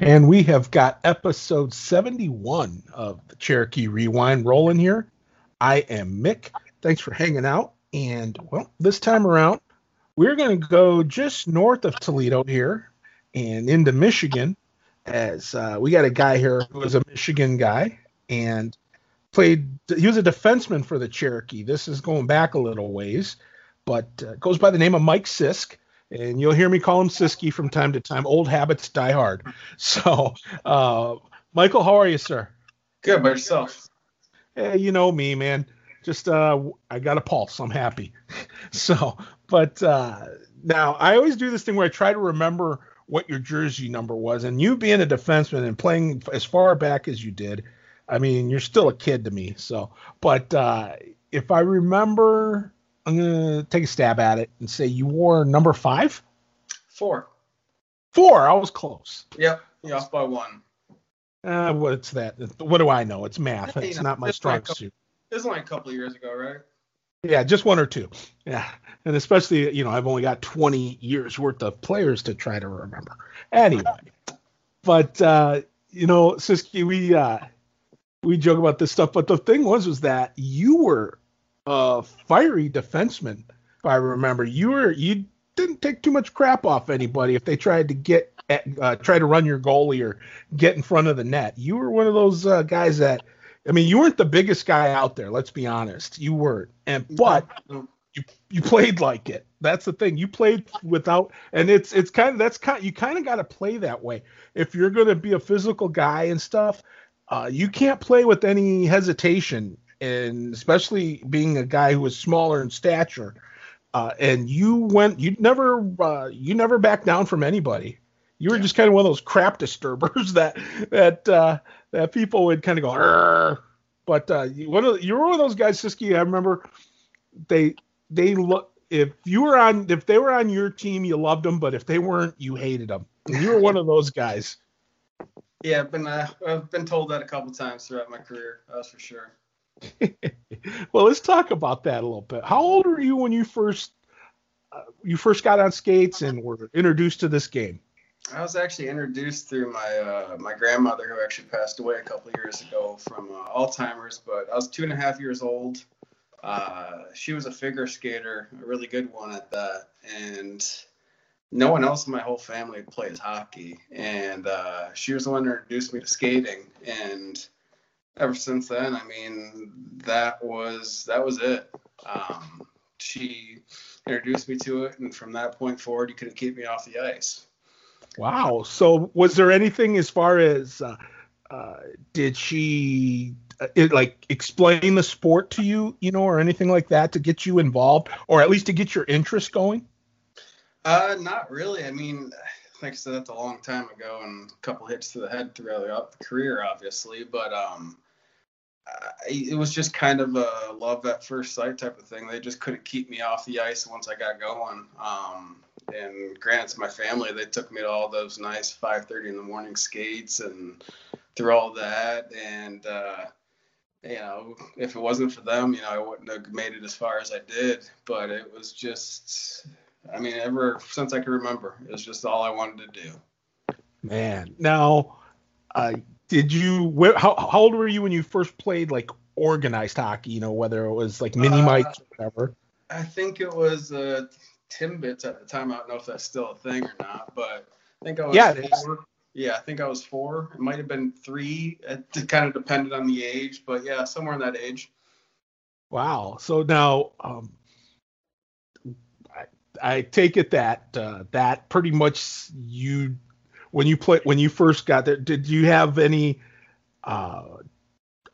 And we have got episode 71 of the Cherokee Rewind rolling here. I am Mick. Thanks for hanging out. And well, this time around, we're going to go just north of Toledo here and into Michigan as uh, we got a guy here who is a Michigan guy and played, he was a defenseman for the Cherokee. This is going back a little ways, but uh, goes by the name of Mike Sisk and you'll hear me call him Siski from time to time. Old habits die hard. So, uh, Michael, how are you, sir? Good, by yourself. Hey, you know me, man. Just uh, I got a pulse. I'm happy. so, but uh, now I always do this thing where I try to remember what your jersey number was, and you being a defenseman and playing as far back as you did, I mean, you're still a kid to me. So, but uh, if I remember I'm gonna take a stab at it and say you wore number five. Four. Four. I was close. Yep. You off by one. Uh, what's that? What do I know? It's math. It's not my strong like suit. It's only a couple of years ago, right? Yeah, just one or two. Yeah, and especially you know I've only got 20 years worth of players to try to remember. Anyway, but uh, you know, Siski, we uh, we joke about this stuff, but the thing was was that you were a fiery defenseman. If I remember, you were you didn't take too much crap off anybody if they tried to get at, uh, try to run your goalie or get in front of the net. You were one of those uh, guys that, I mean, you weren't the biggest guy out there. Let's be honest, you weren't. And but you you played like it. That's the thing. You played without, and it's it's kind of that's kind you kind of got to play that way if you're going to be a physical guy and stuff. Uh, you can't play with any hesitation and especially being a guy who was smaller in stature. Uh, and you went, you never, uh, you never backed down from anybody. You were yeah. just kind of one of those crap disturbers that that uh, that people would kind of go. Arr. But uh, one of you were one of those guys, Siski. I remember they they look if you were on if they were on your team, you loved them, but if they weren't, you hated them. You were one of those guys. Yeah, I've been uh, I've been told that a couple times throughout my career. That's for sure. well, let's talk about that a little bit. How old were you when you first uh, you first got on skates and were introduced to this game? I was actually introduced through my uh, my grandmother, who actually passed away a couple years ago from uh, Alzheimer's. But I was two and a half years old. Uh, she was a figure skater, a really good one at that, and no one else in my whole family plays hockey. And uh, she was the one who introduced me to skating, and ever since then, I mean, that was that was it. Um, she introduced me to it, and from that point forward, you couldn't keep me off the ice. Wow. So, was there anything as far as uh, uh, did she uh, it, like explain the sport to you, you know, or anything like that to get you involved, or at least to get your interest going? Uh, not really. I mean, like I said, that's a long time ago, and a couple hits to the head throughout the career, obviously. But um, it was just kind of a love at first sight type of thing. They just couldn't keep me off the ice once I got going. Um, and granted, my family, they took me to all those nice 5:30 in the morning skates and through all that. And uh, you know, if it wasn't for them, you know, I wouldn't have made it as far as I did. But it was just, I mean, ever since I can remember, it was just all I wanted to do. Man, now, uh, did you? Where, how, how old were you when you first played like organized hockey? You know, whether it was like mini uh, or whatever. I think it was uh, Timbits at the time. I don't know if that's still a thing or not, but I think I was. Yeah, four. Yeah, I think I was four. It might have been three. It kind of depended on the age, but yeah, somewhere in that age. Wow. So now, um, I, I take it that uh, that pretty much you when you play when you first got there did you have any uh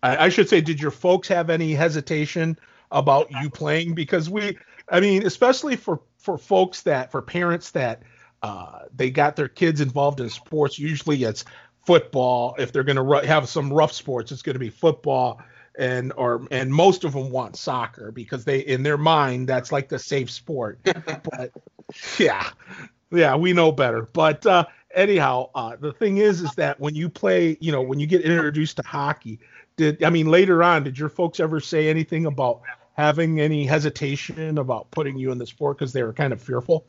I, I, should say did your folks have any hesitation about you playing? Because we i mean especially for for folks that for parents that uh they got their kids involved in sports usually it's football. If they're going to ru- have some rough sports it's going to be football and or and most of them want soccer because they in their mind that's like the safe sport. But yeah yeah we know better. But uh anyhow, uh, the thing is, is that when you play, you know, when you get introduced to hockey, did I mean later on, did your folks ever say anything about having any hesitation about putting you in the sport because they were kind of fearful?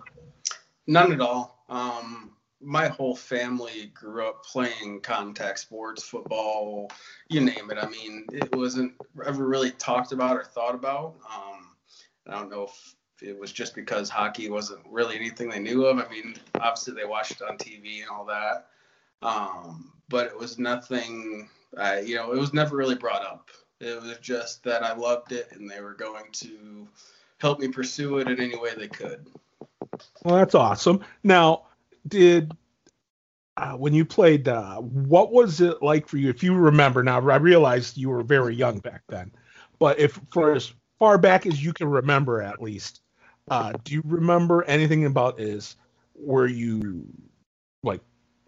None at all. Um, my whole family grew up playing contact sports, football, you name it. I mean, it wasn't ever really talked about or thought about. Um, I don't know if it was just because hockey wasn't really anything they knew of. I mean, obviously they watched it on TV and all that, um, but it was nothing. You know, it was never really brought up. It was just that I loved it, and they were going to help me pursue it in any way they could. Well, that's awesome. Now, did uh, when you played, uh, what was it like for you? If you remember, now I realized you were very young back then, but if for as far back as you can remember, at least, uh, do you remember anything about is were you like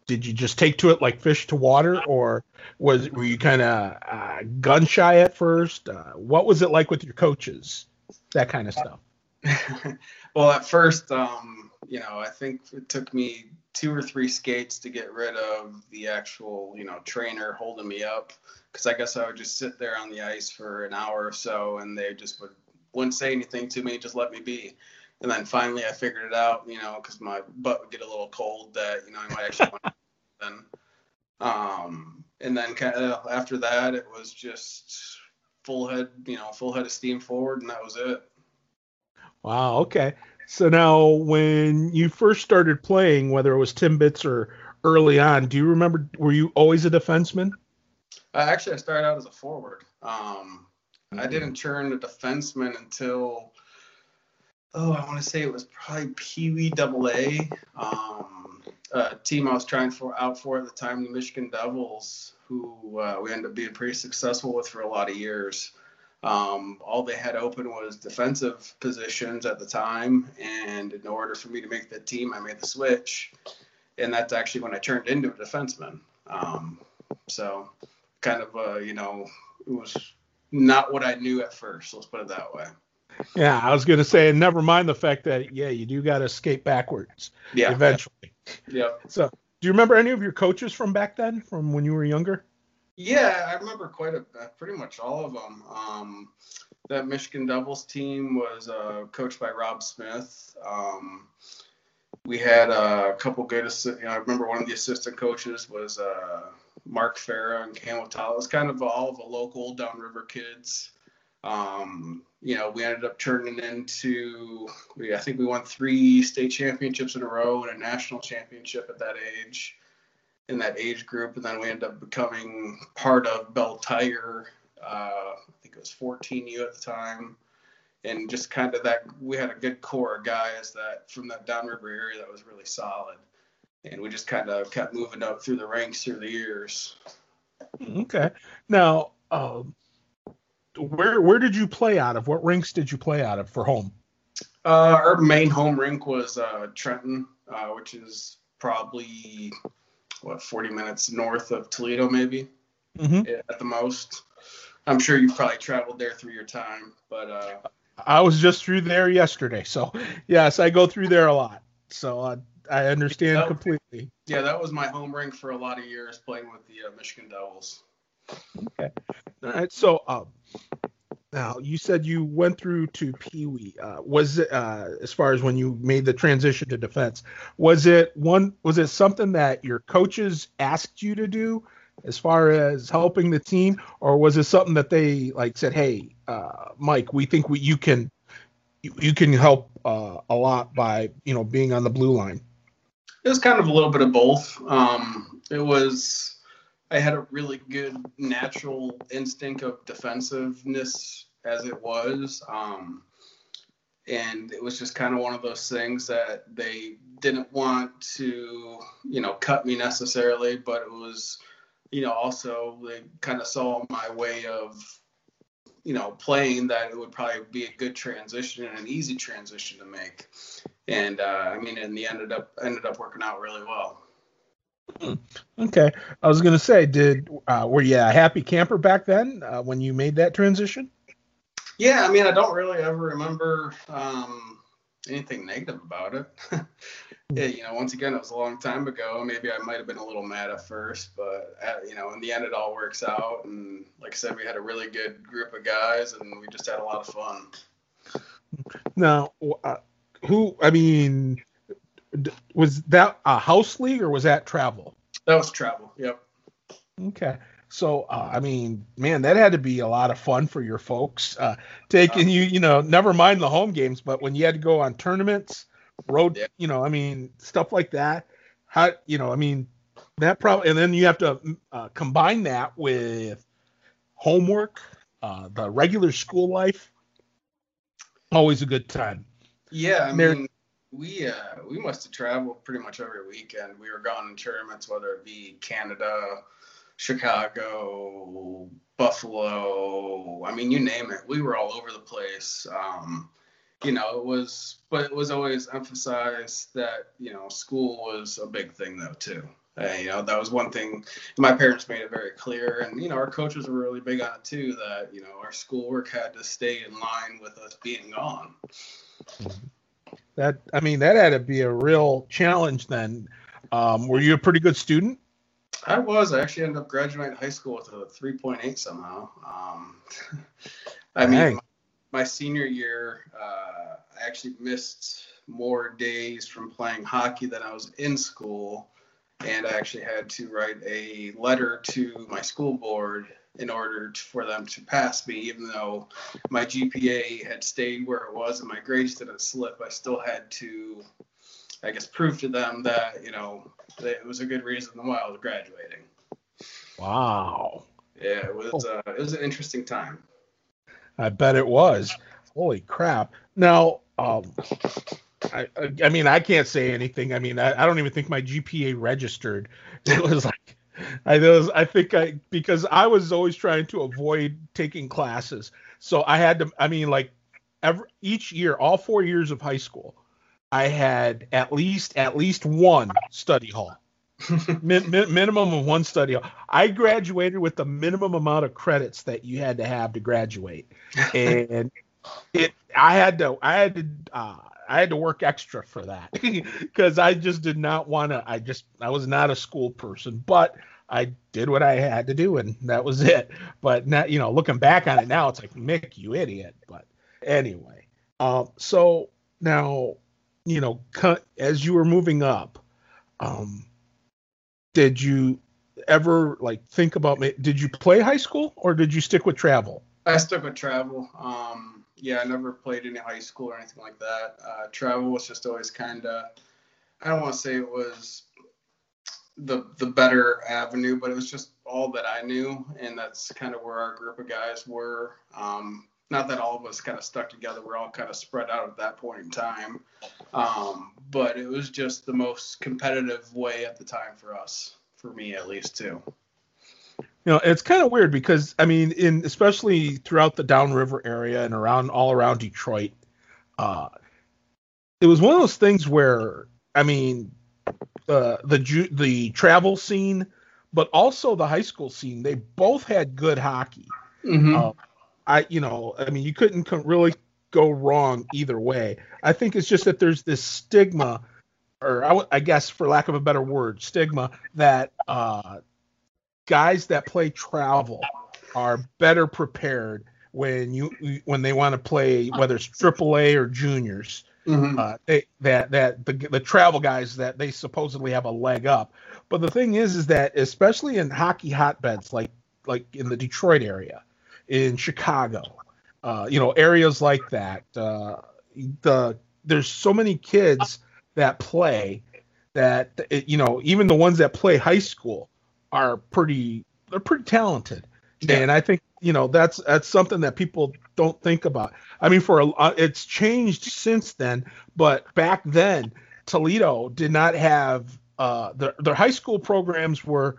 did you just take to it like fish to water? Or was were you kind of uh, gun shy at first? Uh, what was it like with your coaches? That kind of stuff. Well at first um, you know i think it took me two or three skates to get rid of the actual you know trainer holding me up. Because i guess i would just sit there on the ice for an hour or so and they just would wouldn't say anything to me, just let me be. And then finally, I figured it out, you know, because my butt would get a little cold. That you know, I might actually want. then, um, and then kind of after that, it was just full head, you know, full head of steam forward, and that was it. Wow. Okay. So now, when you first started playing, whether it was Timbits or early on, do you remember? Were you always a defenseman? Uh, actually, I started out as a forward. Um, I didn't turn a defenseman until oh, I want to say it was probably Pee Wee Double A. Um, a team I was trying for out for at the time, the Michigan Devils, who uh, we ended up being pretty successful with for a lot of years. Um, all they had open was defensive positions at the time, and in order for me to make the team, I made the switch, and that's actually when I turned into a defenseman. Um, so, kind of, uh, you know, it was not what I knew at first. Let's put it that way. Yeah, I was going to say, and never mind the fact that yeah, you do got to skate backwards. Yeah. Eventually. Yeah. So, do you remember any of your coaches from back then, from when you were younger? Yeah, I remember quite a pretty much all of them. Um, that Michigan Devils team was uh, coached by Rob Smith. Um, we had a couple good. You know, I remember one of the assistant coaches was uh, Mark Farah and Cam Watala. It was kind of all of the local downriver kids. Um, you know, we ended up turning into, we, I think we won three state championships in a row and a national championship at that age, in that age group. And then we ended up becoming part of Belle Tire. Uh, I think it was 14U at the time. And just kind of that, we had a good core of guys that from that downriver area that was really solid and we just kind of kept moving up through the ranks through the years. Okay. Now, um, where where did you play out of? What rinks did you play out of for home? Uh, our main home rink was uh, Trenton, uh, which is probably what 40 minutes north of Toledo, maybe mm-hmm. at the most. I'm sure you've probably traveled there through your time, but uh, I was just through there yesterday, so yes, I go through there a lot. So uh, I understand that, completely. Yeah, that was my home rink for a lot of years playing with the uh, Michigan Devils. Okay. All right. So, um, now you said you went through to Pee Wee. Uh, was it uh, as far as when you made the transition to defense? Was it one? Was it something that your coaches asked you to do, as far as helping the team, or was it something that they like said, "Hey, uh, Mike, we think we, you can, you, you can help uh, a lot by you know being on the blue line." It was kind of a little bit of both. Um, it was I had a really good natural instinct of defensiveness as it was. Um, and it was just kind of one of those things that they didn't want to, you know, cut me necessarily, but it was, you know, also they kind of saw my way of, you know, playing that it would probably be a good transition and an easy transition to make and uh, I mean, and the ended up ended up working out really well. Hmm. Okay, I was gonna say, did uh, were you a happy camper back then uh, when you made that transition? Yeah, I mean, I don't really ever remember um, anything negative about it. yeah, you know, once again, it was a long time ago. Maybe I might have been a little mad at first, but at, uh, you know, in the end, it all works out. And like I said, we had a really good group of guys, and we just had a lot of fun. Now, uh, who I mean, was that a house league or was that travel? That was travel. Yep. Okay. So uh, I mean, man, that had to be a lot of fun for your folks. Uh, taking uh, you, you know, never mind the home games, but when you had to go on tournaments, road, yeah. you know, I mean, stuff like that. How, you know, I mean, that probably, and then you have to uh, combine that with homework, uh, the regular school life. Always a good time. Yeah, I mean, we uh, we must have traveled pretty much every weekend. We were gone in tournaments, whether it be Canada, Chicago, Buffalo. I mean, you name it. We were all over the place. Um, you know, it was, but it was always emphasized that you know school was a big thing though too. Uh, you know, that was one thing my parents made it very clear, and you know, our coaches were really big on it too. That you know, our schoolwork had to stay in line with us being gone. That I mean, that had to be a real challenge. Then, um, were you a pretty good student? I was. I actually ended up graduating high school with a 3.8 somehow. Um, I mean, my, my, senior year, uh, I actually missed more days from playing hockey than I was in school. And I actually had to write a letter to my school board in order to, for them to pass me, even though my GPA had stayed where it was and my grades didn't slip. I still had to, I guess, prove to them that, you know, it was a good reason why I was graduating. Wow. Yeah, it was uh, it was an interesting time. I bet it was. Holy crap! Now, um, I, I mean, I can't say anything. I mean, I, I don't even think my GPA registered. It was like, I was, I think I because I was always trying to avoid taking classes, so I had to. I mean, like, every each year, all four years of high school, I had at least at least one study hall. min, min, minimum of one study hall. I graduated with the minimum amount of credits that you had to have to graduate, and it I had to I had to uh, I had to work extra for that because I just did not want to. I just I was not a school person, but I did what I had to do, and that was it. But now, you know, looking back on it now, it's like Mick, you idiot. But anyway, um, so now you know, as you were moving up, um, did you ever like think about? Did you play high school or did you stick with travel? I stuck with travel. Um, yeah, I never played any high school or anything like that. Uh, travel was just always kind of. I don't want to say it was the the better avenue, but it was just all that I knew, and that's kind of where our group of guys were. Um, not that all of us kind of stuck together. We're all kind of spread out at that point in time. Um, but it was just the most competitive way at the time for us, for me at least, too. You know, it's kind of weird because I mean, in especially throughout the downriver area and around all around Detroit, uh, it was one of those things where I mean, uh, the ju- the travel scene, but also the high school scene, they both had good hockey. Mm-hmm. Uh, I, you know, I mean, you couldn't really go wrong either way. I think it's just that there's this stigma, or I, I guess for lack of a better word, stigma that uh, guys that play travel are better prepared when you when they want to play whether it's AAA or juniors. Mm-hmm. Uh, they, that that the the travel guys that they supposedly have a leg up. But the thing is, is that especially in hockey hotbeds like like in the Detroit area, in Chicago, uh, you know, areas like that. Uh, the there's so many kids that play that you know even the ones that play high school are pretty they're pretty talented yeah. and i think you know that's that's something that people don't think about i mean for a uh, it's changed since then but back then toledo did not have uh their, their high school programs were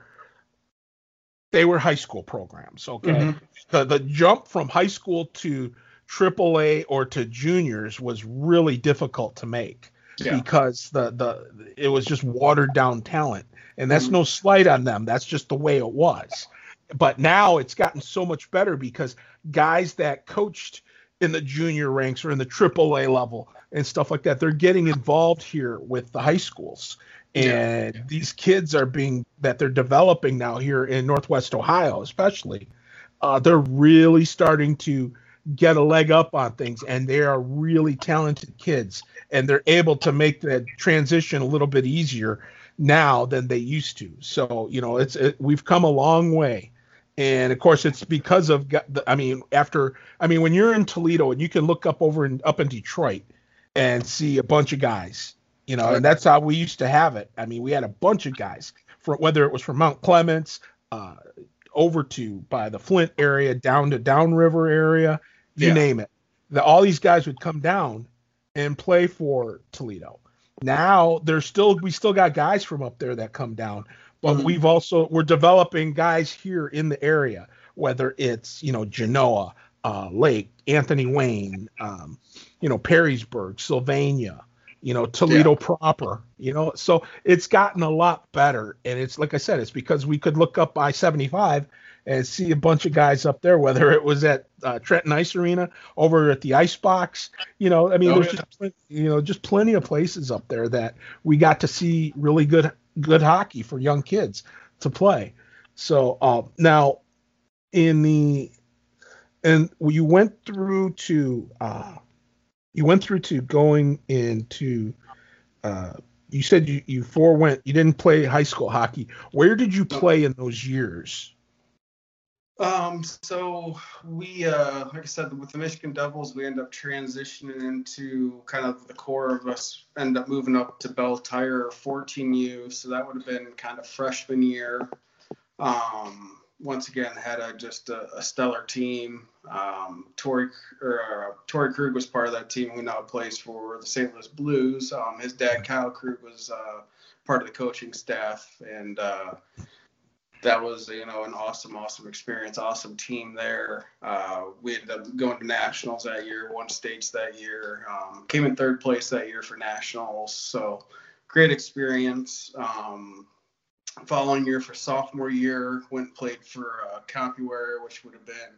they were high school programs. Okay, mm-hmm. the the jump from high school to AAA or to juniors was really difficult to make yeah. because the the it was just watered down talent, and that's mm-hmm. no slight on them. That's just the way it was. But now it's gotten so much better because guys that coached in the junior ranks or in the AAA level and stuff like that, they're getting involved here with the high schools and yeah. these kids are being that they're developing now here in northwest ohio especially uh, they're really starting to get a leg up on things, and they are really talented kids, and they're able to make that transition a little bit easier now than they used to. So you know, it's it, we've come a long way, and of course, it's because of I mean, after I mean, when you're in Toledo and you can look up over in up in Detroit and see a bunch of guys, you know, and that's how we used to have it. I mean, we had a bunch of guys for whether it was from Mount Clemens. Uh, over to by the Flint area, down to Downriver area, you yeah. name it. The, all these guys would come down and play for Toledo. Now there's still we still got guys from up there that come down, but mm-hmm. we've also we're developing guys here in the area, whether it's you know Genoa, uh, Lake, Anthony Wayne, um, you know Perrysburg, Sylvania, you know Toledo yeah. proper, you know. So it's gotten a lot better, and it's like I said, it's because we could look up I-75 and see a bunch of guys up there, whether it was at uh, Trenton Ice Arena, over at the Ice Box. You know, I mean, oh, there's yeah. just you know just plenty of places up there that we got to see really good good hockey for young kids to play. So uh, now in the and you went through to uh, you went through to going into uh, you said you you forewent you didn't play high school hockey. Where did you play in those years? Um, so we, uh, like I said, with the Michigan Devils, we end up transitioning into kind of the core of us, end up moving up to Belle Tire 14U. So that would have been kind of freshman year. Um, once again, had a, just a, a stellar team. Um, Torey, or, uh, Torey Krug was part of that team who now plays for the St. Louis Blues. Um, his dad, Kyle Krug, was uh, part of the coaching staff. And, uh, that was you know an awesome awesome experience awesome team there. Uh, we ended up going to nationals that year won states that year um, came in third place that year for nationals. So great experience. Um, following year for sophomore year went and played for uh, Compuware, which would have been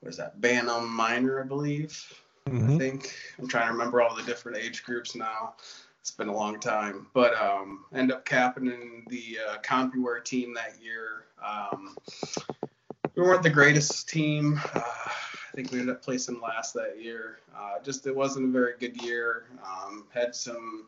what is that bantam minor i believe? Mm-hmm. i think. I'm trying to remember all the different age groups now it's been a long time, but um, end up capping in the uh, CompuWare team that year. Um, we weren't the greatest team. Uh, I think we ended up placing last that year. Uh, just it wasn't a very good year. Um, had some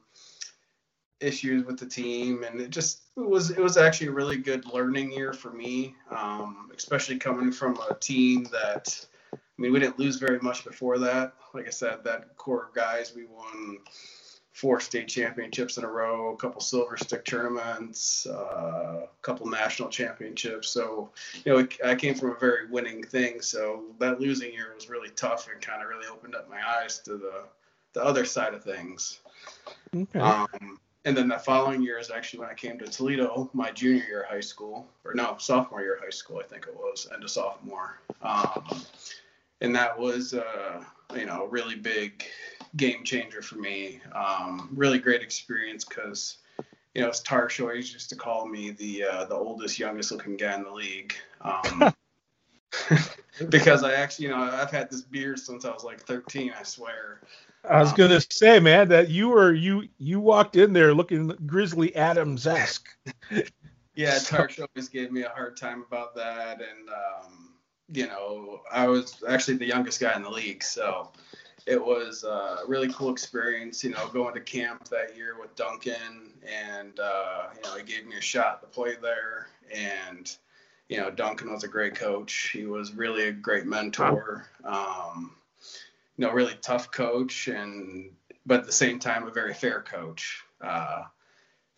issues with the team, and it just it was it was actually a really good learning year for me, um, especially coming from a team that. I mean, we didn't lose very much before that. Like I said, that core guys, we won four state championships in a row, a couple silver stick tournaments, uh, a couple national championships. So, you know, I came from a very winning thing. So that losing year was really tough and kind of really opened up my eyes to the the other side of things. Okay. Um, and then the following year is actually when I came to Toledo, my junior year of high school, or no, sophomore year of high school, I think it was, end of sophomore. Um, and that was, uh, you know, really big game changer for me. Um, really great experience because you know, as Tarsh always used to call me the uh, the oldest, youngest looking guy in the league. Um, because I actually, you know, I've had this beard since I was like 13. I swear. I was um, gonna say, man, that you were you you walked in there looking Grizzly Adams esque. yeah, Tarsh always gave me a hard time about that, and um, you know, I was actually the youngest guy in the league, so it was a really cool experience, you know, going to camp that year with Duncan and, uh, you know, he gave me a shot to play there. And, you know, Duncan was a great coach. He was really a great mentor, um, you know, really tough coach and, but at the same time, a very fair coach. Uh,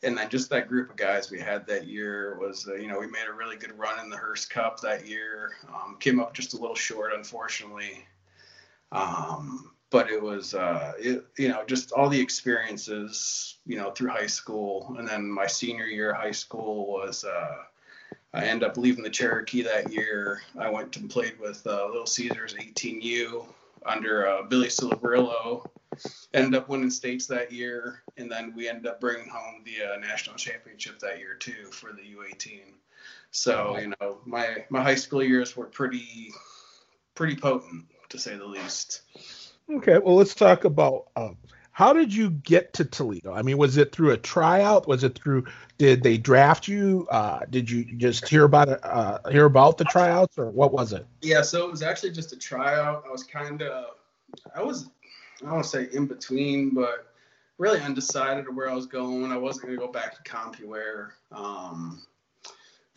and then just that group of guys we had that year was, uh, you know, we made a really good run in the Hearst Cup that year. Um, came up just a little short, unfortunately. Um, but it was uh, it, you know just all the experiences you know through high school and then my senior year of high school was uh, I ended up leaving the Cherokee that year. I went and played with uh, Little Caesars 18U under uh, Billy Silverillo. Ended up winning states that year, and then we ended up bringing home the uh, national championship that year too for the U18. So you know my my high school years were pretty pretty potent to say the least. Okay, well, let's talk about. Um, how did you get to Toledo? I mean, was it through a tryout? Was it through? Did they draft you? Uh, did you just hear about it? Uh, hear about the tryouts, or what was it? Yeah, so it was actually just a tryout. I was kind of, I was, I don't want to say in between, but really undecided where I was going. I wasn't going to go back to CompuWare. Um,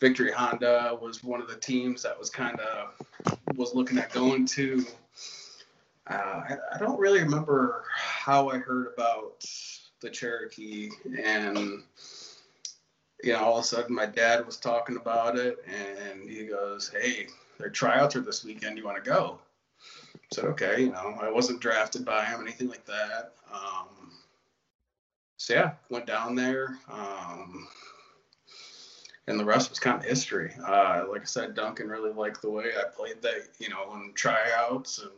Victory Honda was one of the teams that was kind of was looking at going to. Uh, I, I, don't really remember how I heard about the Cherokee, and you know, all of a sudden my dad was talking about it, and he goes, "Hey, their tryouts are this weekend. You want to go?" Said, "Okay." You know, I wasn't drafted by him, anything like that. Um, so yeah, went down there. Um, and the rest was kind of history. Uh, like I said, Duncan really liked the way I played that, you know, in tryouts and,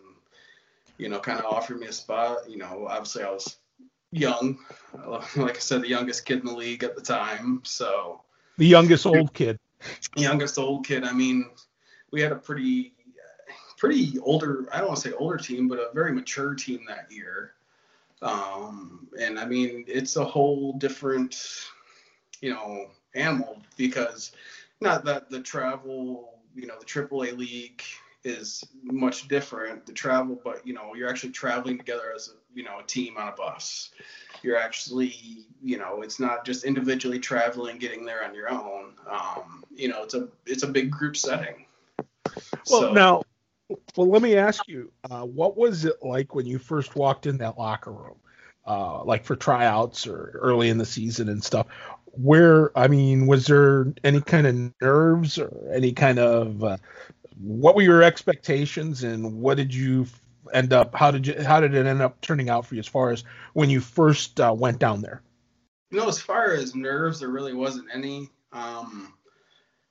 you know, kind of offered me a spot. You know, obviously I was young, like I said, the youngest kid in the league at the time. So the youngest old kid. Youngest old kid. I mean, we had a pretty, pretty older. I don't want to say older team, but a very mature team that year. Um, and I mean, it's a whole different, you know, animal because not that the travel, you know, the AAA league is much different, the travel, but you know, you're actually traveling together as a, you know, a team on a bus. You're actually, you know, it's not just individually traveling, getting there on your own. Um, you know, it's a it's a big group setting. Well, so, now, well, let me ask you, uh, what was it like when you first walked in that locker room? Uh, like for tryouts or early in the season and stuff where I mean, was there any kind of nerves or any kind of uh, what were your expectations and what did you end up? How did you how did it end up turning out for you as far as when you first uh, went down there? You know, as far as nerves, there really wasn't any. Um,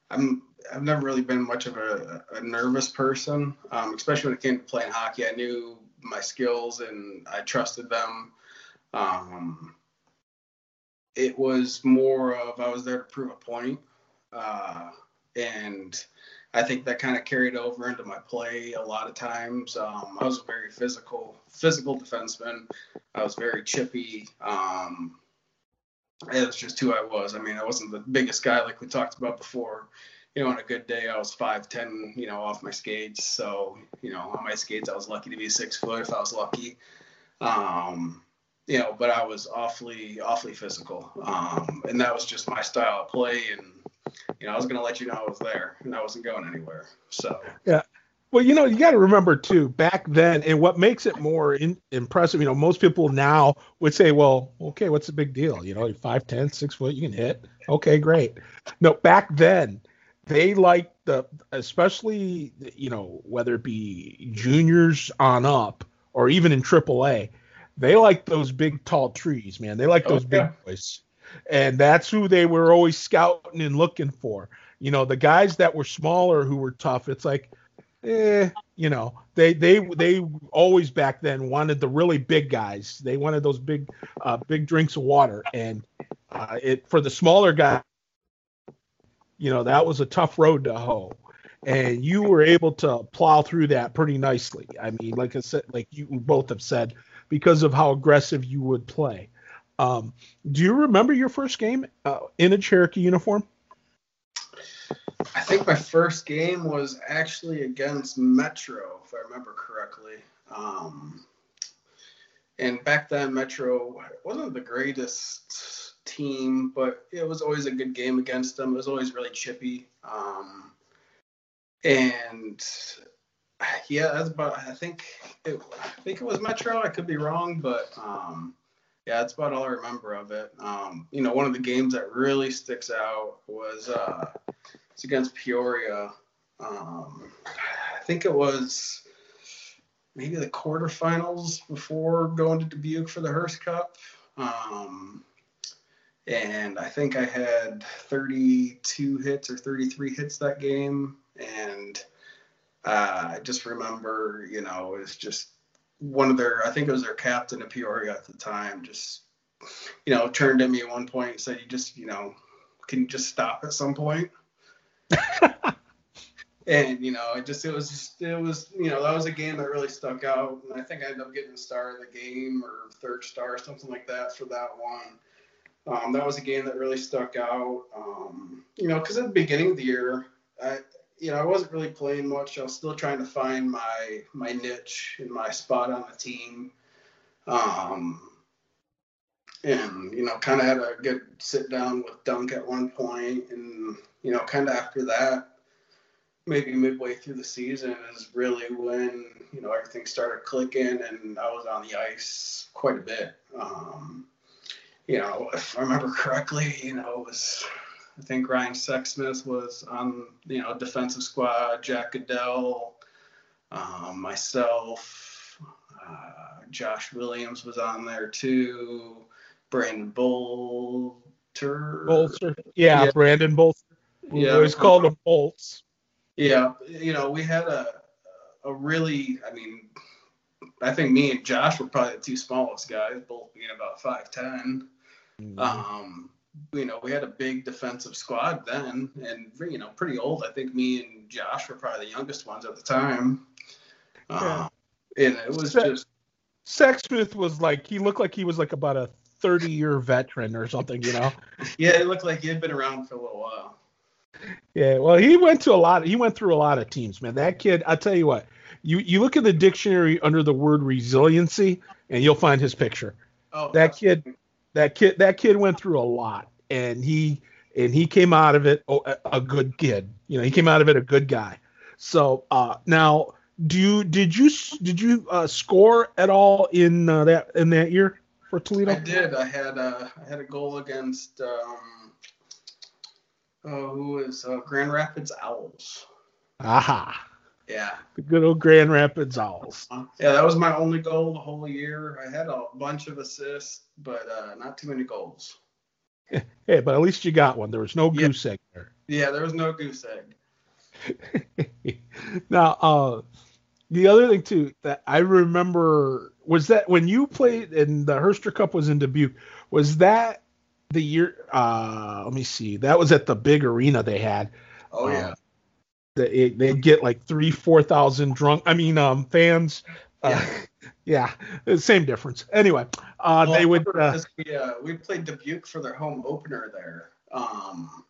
I'm I've never really been much of a, a nervous person, um, especially when it came to playing hockey. I knew my skills and I trusted them. Um, it was more of I was there to prove a point. Uh, and I think that kind of carried over into my play a lot of times. Um, I was a very physical, physical defenseman. I was very chippy. Um, it was just who I was. I mean, I wasn't the biggest guy like we talked about before. You know, on a good day, I was five ten. You know, off my skates. So, you know, on my skates, I was lucky to be six foot if I was lucky. Um, you know, but I was awfully, awfully physical. Um, and that was just my style of play. And, you know, I was going to let you know I was there and I wasn't going anywhere. So, yeah. Well, you know, you got to remember too, back then, and what makes it more in, impressive, you know, most people now would say, well, okay, what's the big deal? You know, you're 5'10, six foot, you can hit. Okay, great. No, back then, they liked the, especially, you know, whether it be juniors on up or even in AAA, they like those big tall trees, man. They like those oh, big boys. And that's who they were always scouting and looking for. You know, the guys that were smaller who were tough, it's like, eh, you know, they they they always back then wanted the really big guys. They wanted those big uh, big drinks of water. And uh, it for the smaller guy, you know, that was a tough road to hoe and you were able to plow through that pretty nicely. I mean, like I said, like you both have said, because of how aggressive you would play. Um, do you remember your first game uh, in a Cherokee uniform? I think my first game was actually against Metro, if I remember correctly. Um, and back then, Metro wasn't the greatest team, but it was always a good game against them. It was always really chippy. Um, and yeah, that's about. I think it. I think it was Metro. I could be wrong, but um, yeah, that's about all I remember of it. Um, you know, one of the games that really sticks out was uh, it's against Peoria. Um, I think it was maybe the quarterfinals before going to Dubuque for the Hearst Cup. Um, and I think I had 32 hits or 33 hits that game, and uh, I just remember, you know, it was just one of their, I think it was their captain of Peoria at the time, just, you know, turned to me at one point and said, you just, you know, can you just stop at some point? and you know, it just it was just it was you know that was a game that really stuck out, and I think I ended up getting a star of the game or third star, or something like that for that one. Um, that was a game that really stuck out. Um, you know, because at the beginning of the year, I you know I wasn't really playing much. I was still trying to find my my niche and my spot on the team. Um, and you know, kind of had a good sit down with Dunk at one point, and you know, kind of after that, maybe midway through the season is really when you know everything started clicking, and I was on the ice quite a bit. Um, you know, if I remember correctly, you know, it was I think Ryan Sexsmith was on you know defensive squad, Jack Goodell, um, myself, uh, Josh Williams was on there too. Brandon Bolter. Bolter. Yeah, yeah. Brandon Bolter. We yeah. always called him Bolts. Yeah, you know, we had a a really, I mean, I think me and Josh were probably the two smallest guys, both being about five ten. mm-hmm. Um, you know, we had a big defensive squad then, and you know, pretty old. I think me and Josh were probably the youngest ones at the time. Yeah. Um, and it was Se- just. Sexsmith was like he looked like he was like about a 30 year veteran or something, you know? yeah, it looked like he had been around for a little while. Yeah, well, he went to a lot. He went through a lot of teams, man. That kid, I'll tell you what, you you look at the dictionary under the word resiliency, and you'll find his picture. Oh, that kid, that kid, that kid went through a lot, and he and he came out of it a, a good kid. You know, he came out of it a good guy. So uh, now, do you did you did you uh, score at all in uh, that in that year? For Toledo? I did. I had a, uh, had a goal against um, oh, who was uh, Grand Rapids Owls. Aha. Yeah. The good old Grand Rapids Owls. Uh, yeah, that was my only goal the whole year. I had a bunch of assists, but uh, not too many goals. Hey, but at least you got one. There was no goose egg there. Yeah, there was no goose egg. now, uh, the other thing too that I remember was that when you played and the Herster Cup was in Dubuque, was that the year? Uh, let me see. That was at the big arena they had. Oh yeah. Uh, they they'd get like three, four thousand drunk. I mean, um, fans. Uh, yeah, same difference. Anyway, uh, well, they would. Uh, we, uh, we played Dubuque for their home opener there, um,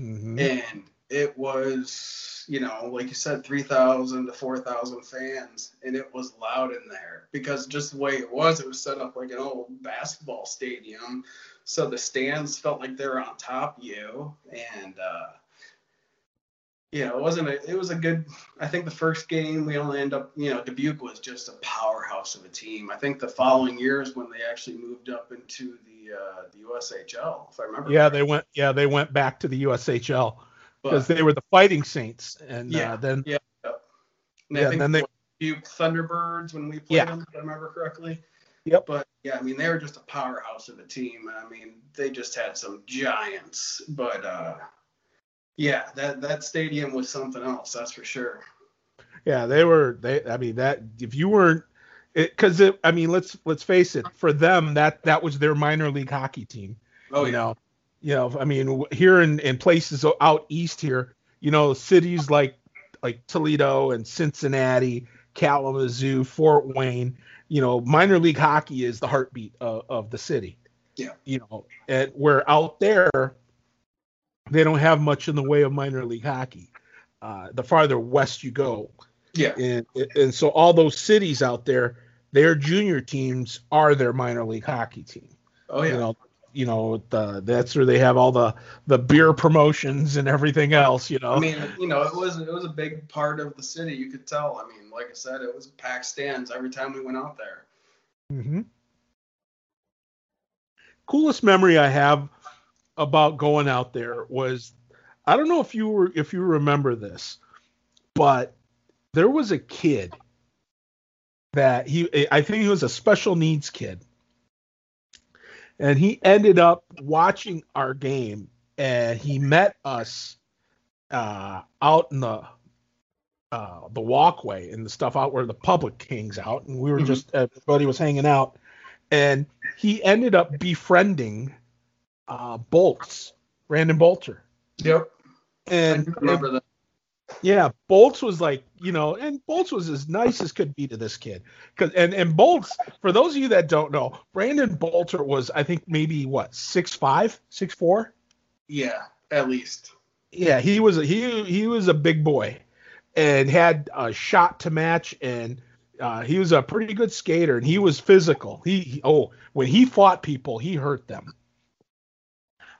mm-hmm. and it was, you know, like you said, 3,000 to 4,000 fans, and it was loud in there because just the way it was, it was set up like an old basketball stadium. So the stands felt like they were on top of you. And, uh, you know, it wasn't a, it was a good, I think the first game we only end up, you know, Dubuque was just a powerhouse of a team. I think the following years when they actually moved up into the, uh, the USHL, if I remember. Yeah, correctly. they went, yeah, they went back to the USHL because they were the Fighting Saints, and uh, yeah, uh, then yeah, yeah, yeah then they Duke Thunderbirds when we played yeah. them, if I remember correctly. Yep. But yeah, I mean they were just a powerhouse of a team. I mean they just had some giants, but uh, yeah, that that stadium was something else, that's for sure. Yeah, they were. They, I mean that if you weren't because I mean, let's let's face it. For them, that that was their minor league hockey team. Oh, you yeah. know, you know, I mean, here in, in places out east here, you know, cities like like Toledo and Cincinnati, Kalamazoo, Fort Wayne, you know, minor league hockey is the heartbeat of, of the city. Yeah. You know, and where out there, they don't have much in the way of minor league hockey. Uh, the farther west you go. Yeah. And and so all those cities out there, their junior teams are their minor league hockey team. Oh yeah. You know, you know the, that's where they have all the the beer promotions and everything else you know? I mean you know it was it was a big part of the city you could tell. I mean like i said it was packed stands every time we went out there. Mm-hmm. coolest memory i have about going out there was i don't know if you were if you remember this but there was a kid that he i think he was a special needs kid and he ended up watching our game and he met us uh, out in the uh, the walkway and the stuff out where the public hangs out and we were mm-hmm. just everybody was hanging out and he ended up befriending uh, Bolts, Brandon Bolter. Yep. And, remember that. Yeah, Bolts was like, you know, and Bolts was as nice as could be to this kid. Cause and and Bolts, for those of you that don't know, Brandon Bolter was, I think, maybe what six five, six four. Yeah, at least. Yeah, he was a, he he was a big boy, and had a shot to match, and uh, he was a pretty good skater, and he was physical. He, he oh, when he fought people, he hurt them.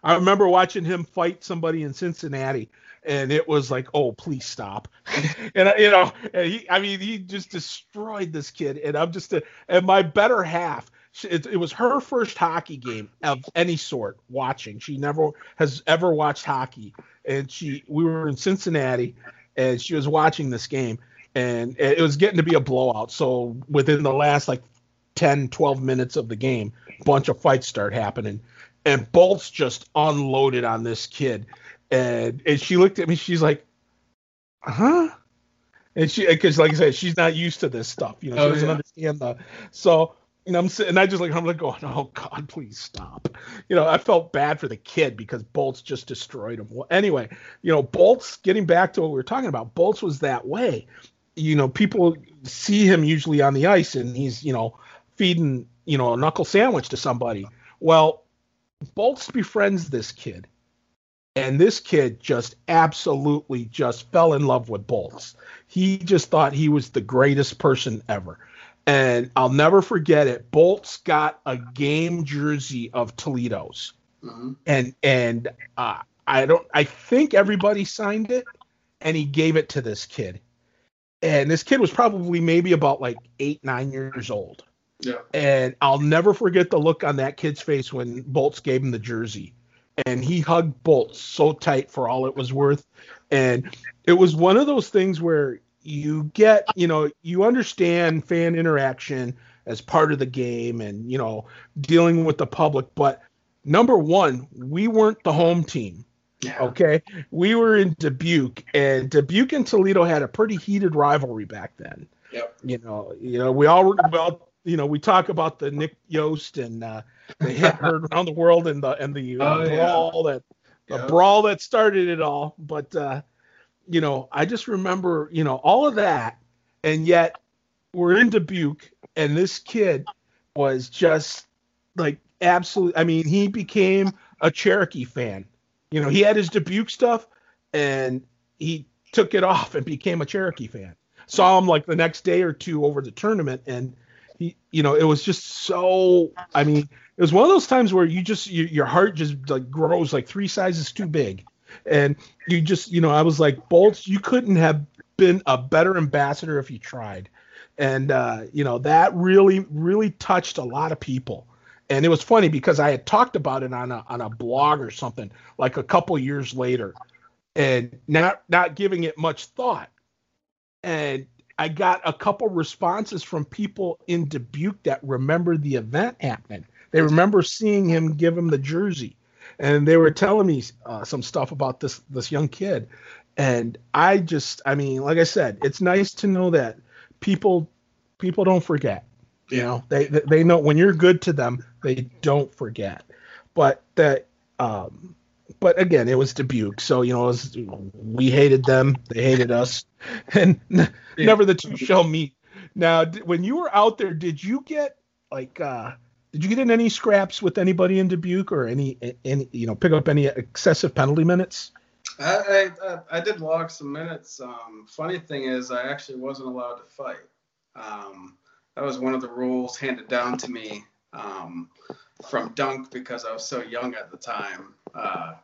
I remember watching him fight somebody in Cincinnati, and it was like, oh, please stop. and you know, and he, I mean, he just destroyed this kid, and I'm just, a, and my better half. It, it was her first hockey game of any sort watching. She never has ever watched hockey, and she we were in Cincinnati, and she was watching this game, and it was getting to be a blowout. So within the last like 10, 12 minutes of the game, bunch of fights start happening, and Bolts just unloaded on this kid and and she looked at me. She's like, huh? And she, because like I said, she's not used to this stuff. You know, she oh, doesn't yeah. understand the. So you know, I'm sitting, and I just like I'm like going, oh God, please stop. You know, I felt bad for the kid because Bolts just destroyed him. Well, anyway, you know, Bolts. Getting back to what we were talking about, Bolts was that way. You know, people see him usually on the ice, and he's you know feeding you know a knuckle sandwich to somebody. Well, Bolts befriends this kid and this kid just absolutely just fell in love with Bolts. He just thought he was the greatest person ever. And I'll never forget it. Bolts got a game jersey of Toledo's. Mm-hmm. And and uh, I don't I think everybody signed it and he gave it to this kid. And this kid was probably maybe about like 8 9 years old. Yeah. And I'll never forget the look on that kid's face when Bolts gave him the jersey and he hugged Bolt so tight for all it was worth. And it was one of those things where you get, you know, you understand fan interaction as part of the game and, you know, dealing with the public. But number one, we weren't the home team. Yeah. Okay. We were in Dubuque and Dubuque and Toledo had a pretty heated rivalry back then. Yep. You know, you know, we all well, you know, we talk about the Nick Yost and uh, the hit heard around the world and the and the uh, oh, brawl yeah. that the yep. brawl that started it all. But uh, you know, I just remember, you know, all of that, and yet we're in Dubuque, and this kid was just like absolutely. I mean, he became a Cherokee fan. You know, he had his Dubuque stuff, and he took it off and became a Cherokee fan. Saw him like the next day or two over the tournament, and he, you know, it was just so. I mean, it was one of those times where you just you, your heart just like grows like three sizes too big, and you just, you know, I was like, Bolts, you couldn't have been a better ambassador if you tried, and uh, you know that really, really touched a lot of people. And it was funny because I had talked about it on a on a blog or something like a couple years later, and not not giving it much thought. And I got a couple responses from people in Dubuque that remember the event happening. They remember seeing him give him the jersey, and they were telling me uh, some stuff about this this young kid. And I just, I mean, like I said, it's nice to know that people people don't forget. You know, they they know when you're good to them, they don't forget. But that um, but again, it was Dubuque, so you know, was, we hated them, they hated us, and yeah. never the two shall meet. Now, when you were out there, did you get like, uh, did you get in any scraps with anybody in Dubuque, or any, any, you know, pick up any excessive penalty minutes? I, I, I did log some minutes. Um, funny thing is, I actually wasn't allowed to fight. Um, that was one of the rules handed down to me um, from Dunk because I was so young at the time. Uh,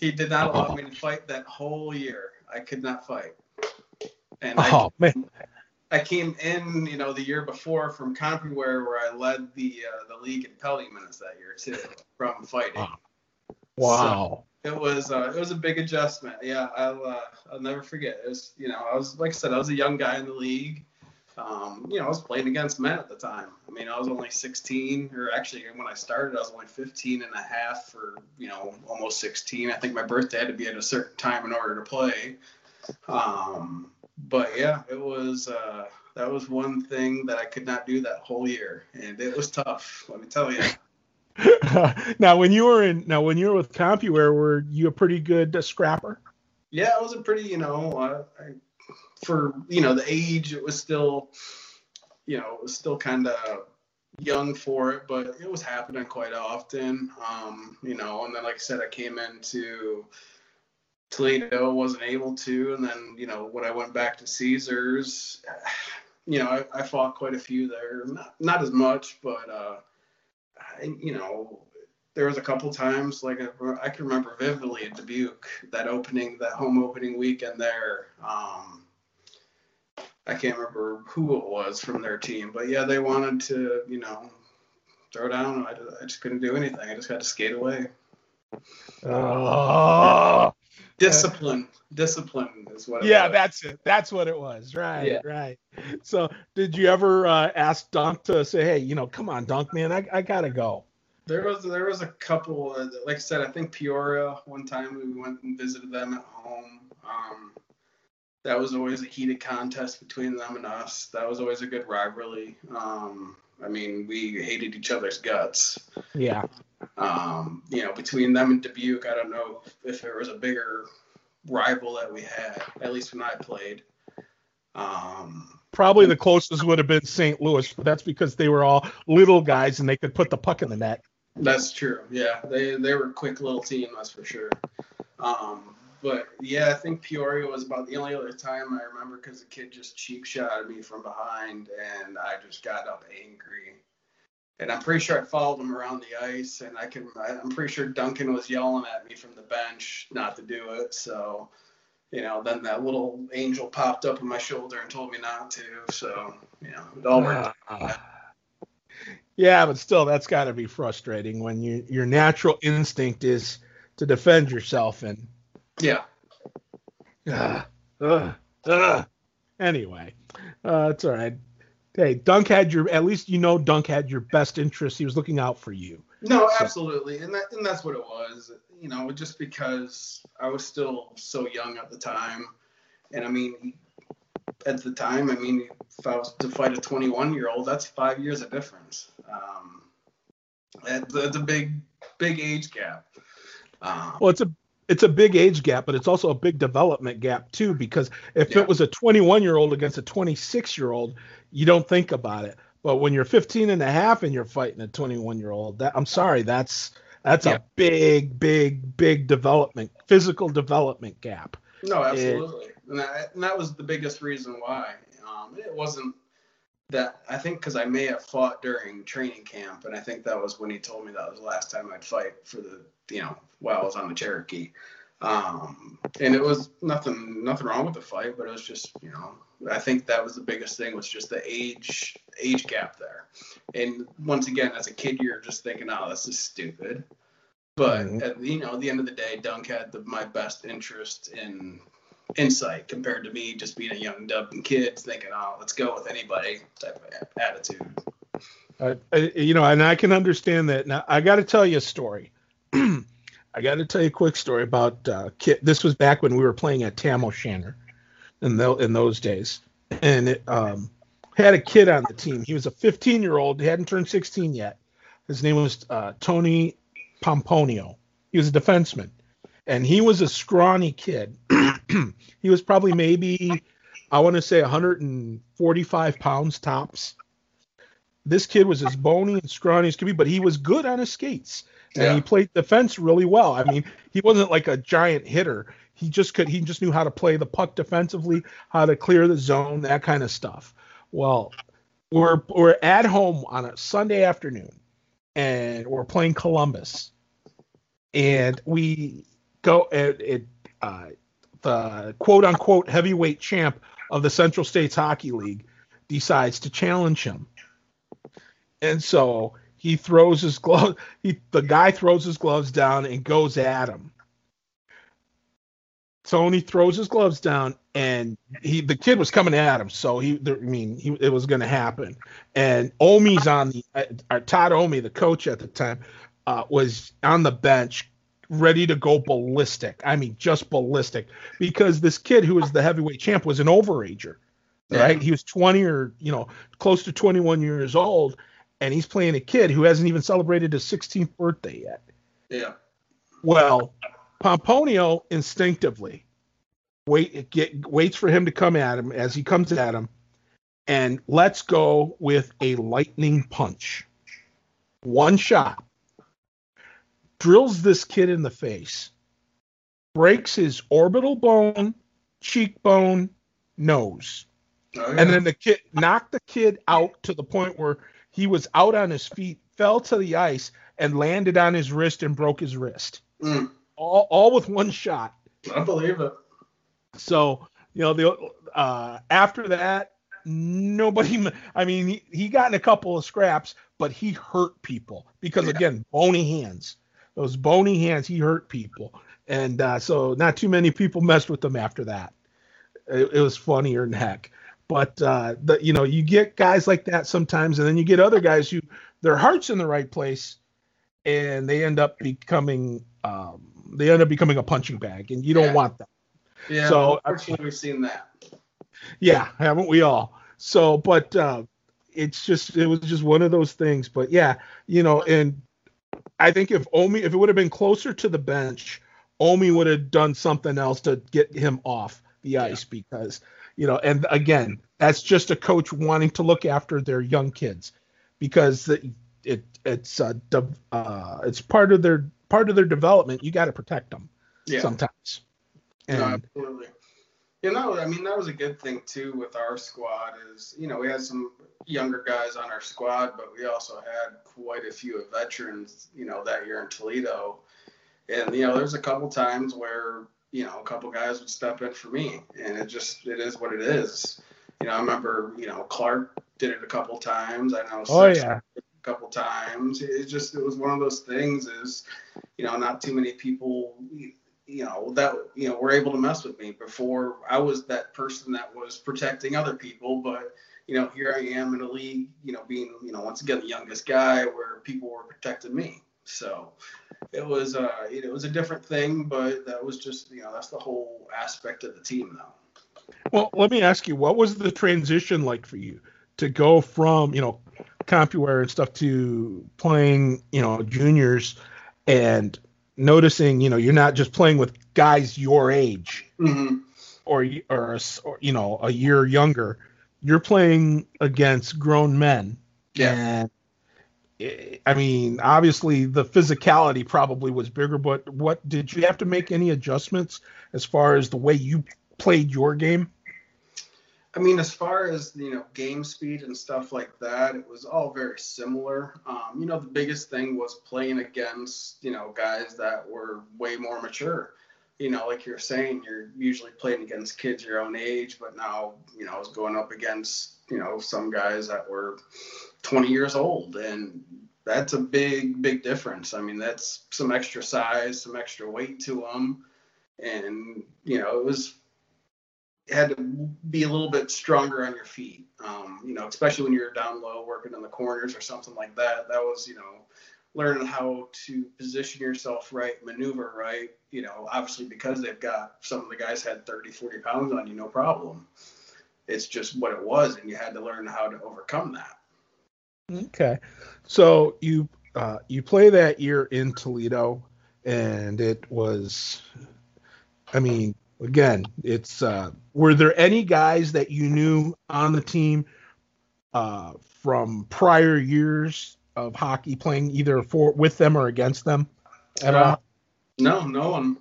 he did not allow me to fight that whole year. I could not fight. And oh I, man. I came in, you know, the year before from CompuWare where I led the uh, the league in penalty minutes that year too from fighting. Wow. So it was uh, it was a big adjustment. Yeah, I'll uh, I'll never forget. It was you know I was like I said I was a young guy in the league. Um, you know, I was playing against men at the time. I mean, I was only 16, or actually, when I started, I was only 15 and a half for, you know, almost 16. I think my birthday had to be at a certain time in order to play. Um, but yeah, it was, uh, that was one thing that I could not do that whole year. And it was tough, let me tell you. now, when you were in, now, when you were with CompuWare, were you a pretty good uh, scrapper? Yeah, it was a pretty, you know, uh, I, for you know the age, it was still, you know, it was still kind of young for it, but it was happening quite often. Um, you know, and then like I said, I came into Toledo, wasn't able to, and then you know when I went back to Caesars, you know, I, I fought quite a few there, not not as much, but uh, I, you know, there was a couple times like I, can remember vividly at Dubuque that opening, that home opening weekend there. Um, I can't remember who it was from their team, but yeah, they wanted to, you know, throw down. I, I just couldn't do anything. I just had to skate away. Oh, discipline. Discipline is what. yeah, was. that's it. That's what it was. Right. Yeah. Right. So, did you ever uh, ask Dunk to say, "Hey, you know, come on, Dunk, man, I, I gotta go." There was there was a couple. Uh, like I said, I think Peoria. One time we went and visited them at home. Um, that was always a heated contest between them and us. That was always a good rivalry. Um, I mean, we hated each other's guts. Yeah. Um, you know, between them and Dubuque, I don't know if there was a bigger rival that we had, at least when I played. Um, Probably the closest would have been St. Louis, but that's because they were all little guys and they could put the puck in the net. That's true. Yeah, they they were a quick little team, that's for sure. Um, but yeah, I think Peoria was about the only other time I remember because the kid just cheap shot me from behind, and I just got up angry. And I'm pretty sure I followed him around the ice, and I can I'm pretty sure Duncan was yelling at me from the bench not to do it. So, you know, then that little angel popped up on my shoulder and told me not to. So, you know, it all worked. Uh, yeah, but still, that's got to be frustrating when you your natural instinct is to defend yourself and yeah. Uh, uh, uh. Anyway, uh, it's all right. Hey, Dunk had your at least you know Dunk had your best interest. He was looking out for you. No, so. absolutely, and that and that's what it was. You know, just because I was still so young at the time, and I mean, at the time, I mean, if I was to fight a 21 year old, that's five years of difference. Um, that's a big, big age gap. Um, well, it's a it's a big age gap, but it's also a big development gap too. Because if yeah. it was a 21 year old against a 26 year old, you don't think about it. But when you're 15 and a half and you're fighting a 21 year old, that I'm sorry, that's that's yeah. a big, big, big development, physical development gap. No, absolutely, it, and, that, and that was the biggest reason why. Um, it wasn't that I think because I may have fought during training camp, and I think that was when he told me that was the last time I'd fight for the you know while I was on the Cherokee. Um, and it was nothing nothing wrong with the fight, but it was just you know I think that was the biggest thing was just the age age gap there. And once again, as a kid, you're just thinking, oh, this is stupid. But mm-hmm. at, you know, at the end of the day, Dunk had the, my best interest in insight compared to me just being a young dubbing kid thinking, oh, let's go with anybody type of attitude. Uh, you know, and I can understand that. Now, I got to tell you a story. I got to tell you a quick story about uh, kid. This was back when we were playing at Tam O'Shanter in, the, in those days. And it um, had a kid on the team. He was a 15 year old. He hadn't turned 16 yet. His name was uh, Tony Pomponio. He was a defenseman. And he was a scrawny kid. he was probably maybe I want to say 145 pounds tops. This kid was as bony and scrawny as could be, but he was good on his skates and yeah. he played defense really well. I mean, he wasn't like a giant hitter. He just could. He just knew how to play the puck defensively, how to clear the zone, that kind of stuff. Well, we're we're at home on a Sunday afternoon, and we're playing Columbus, and we go at, at uh, the quote unquote heavyweight champ of the Central States Hockey League decides to challenge him. And so he throws his glove he the guy throws his gloves down and goes at him. Tony throws his gloves down and he the kid was coming at him, so he I mean he it was going to happen. And Omi's on the uh, Todd Omi, the coach at the time, uh, was on the bench ready to go ballistic. I mean, just ballistic because this kid who was the heavyweight champ was an overager, right? Yeah. He was 20 or, you know, close to 21 years old, and he's playing a kid who hasn't even celebrated his 16th birthday yet. Yeah. Well, Pomponio instinctively wait get waits for him to come at him as he comes at him and let's go with a lightning punch. One shot. Drills this kid in the face. Breaks his orbital bone, cheekbone, nose. Oh, yeah. And then the kid knocked the kid out to the point where he was out on his feet, fell to the ice, and landed on his wrist and broke his wrist. Mm. All, all with one shot. I believe it. So, you know, the uh, after that, nobody. I mean, he, he got in a couple of scraps, but he hurt people because yeah. again, bony hands. Those bony hands, he hurt people, and uh, so not too many people messed with him after that. It, it was funnier than heck. But uh, the, you know, you get guys like that sometimes, and then you get other guys who their heart's in the right place, and they end up becoming um, they end up becoming a punching bag, and you don't yeah. want that. Yeah, so unfortunately, we've seen that. Yeah, haven't we all? So, but uh, it's just it was just one of those things. But yeah, you know, and I think if Omi if it would have been closer to the bench, Omi would have done something else to get him off the ice yeah. because you know, and again, that's just a coach wanting to look after their young kids because it, it it's uh, uh, it's part of their part of their development. You got to protect them yeah. sometimes. And, no, absolutely. You know, I mean, that was a good thing too with our squad. Is you know we had some younger guys on our squad, but we also had quite a few veterans. You know, that year in Toledo, and you know, there's a couple times where you know a couple guys would step in for me, and it just it is what it is. You know, I remember you know Clark did it a couple times. I know. Oh yeah. A couple times. It just it was one of those things. Is you know not too many people you know that you know were able to mess with me before I was that person that was protecting other people, but you know here I am in a league, you know being you know once again the youngest guy where people were protecting me. So it was uh it was a different thing, but that was just you know that's the whole aspect of the team though. Well, let me ask you, what was the transition like for you to go from you know CompuWare and stuff to playing you know juniors and noticing, you know, you're not just playing with guys your age mm-hmm. or, or, or, you know, a year younger. You're playing against grown men. Yeah. And I mean, obviously the physicality probably was bigger, but what did you have to make any adjustments as far as the way you played your game? I mean, as far as you know, game speed and stuff like that, it was all very similar. Um, you know, the biggest thing was playing against you know guys that were way more mature. You know, like you're saying, you're usually playing against kids your own age, but now you know I was going up against you know some guys that were 20 years old, and that's a big, big difference. I mean, that's some extra size, some extra weight to them, and you know, it was had to be a little bit stronger on your feet. Um, you know, especially when you're down low working in the corners or something like that. That was, you know, learning how to position yourself right, maneuver right. You know, obviously because they've got some of the guys had 30, 40 pounds on you, no problem. It's just what it was, and you had to learn how to overcome that. Okay, so you uh, you play that year in Toledo, and it was, I mean, again, it's uh, were there any guys that you knew on the team uh, from prior years of hockey playing either for with them or against them at uh, all? No, no one.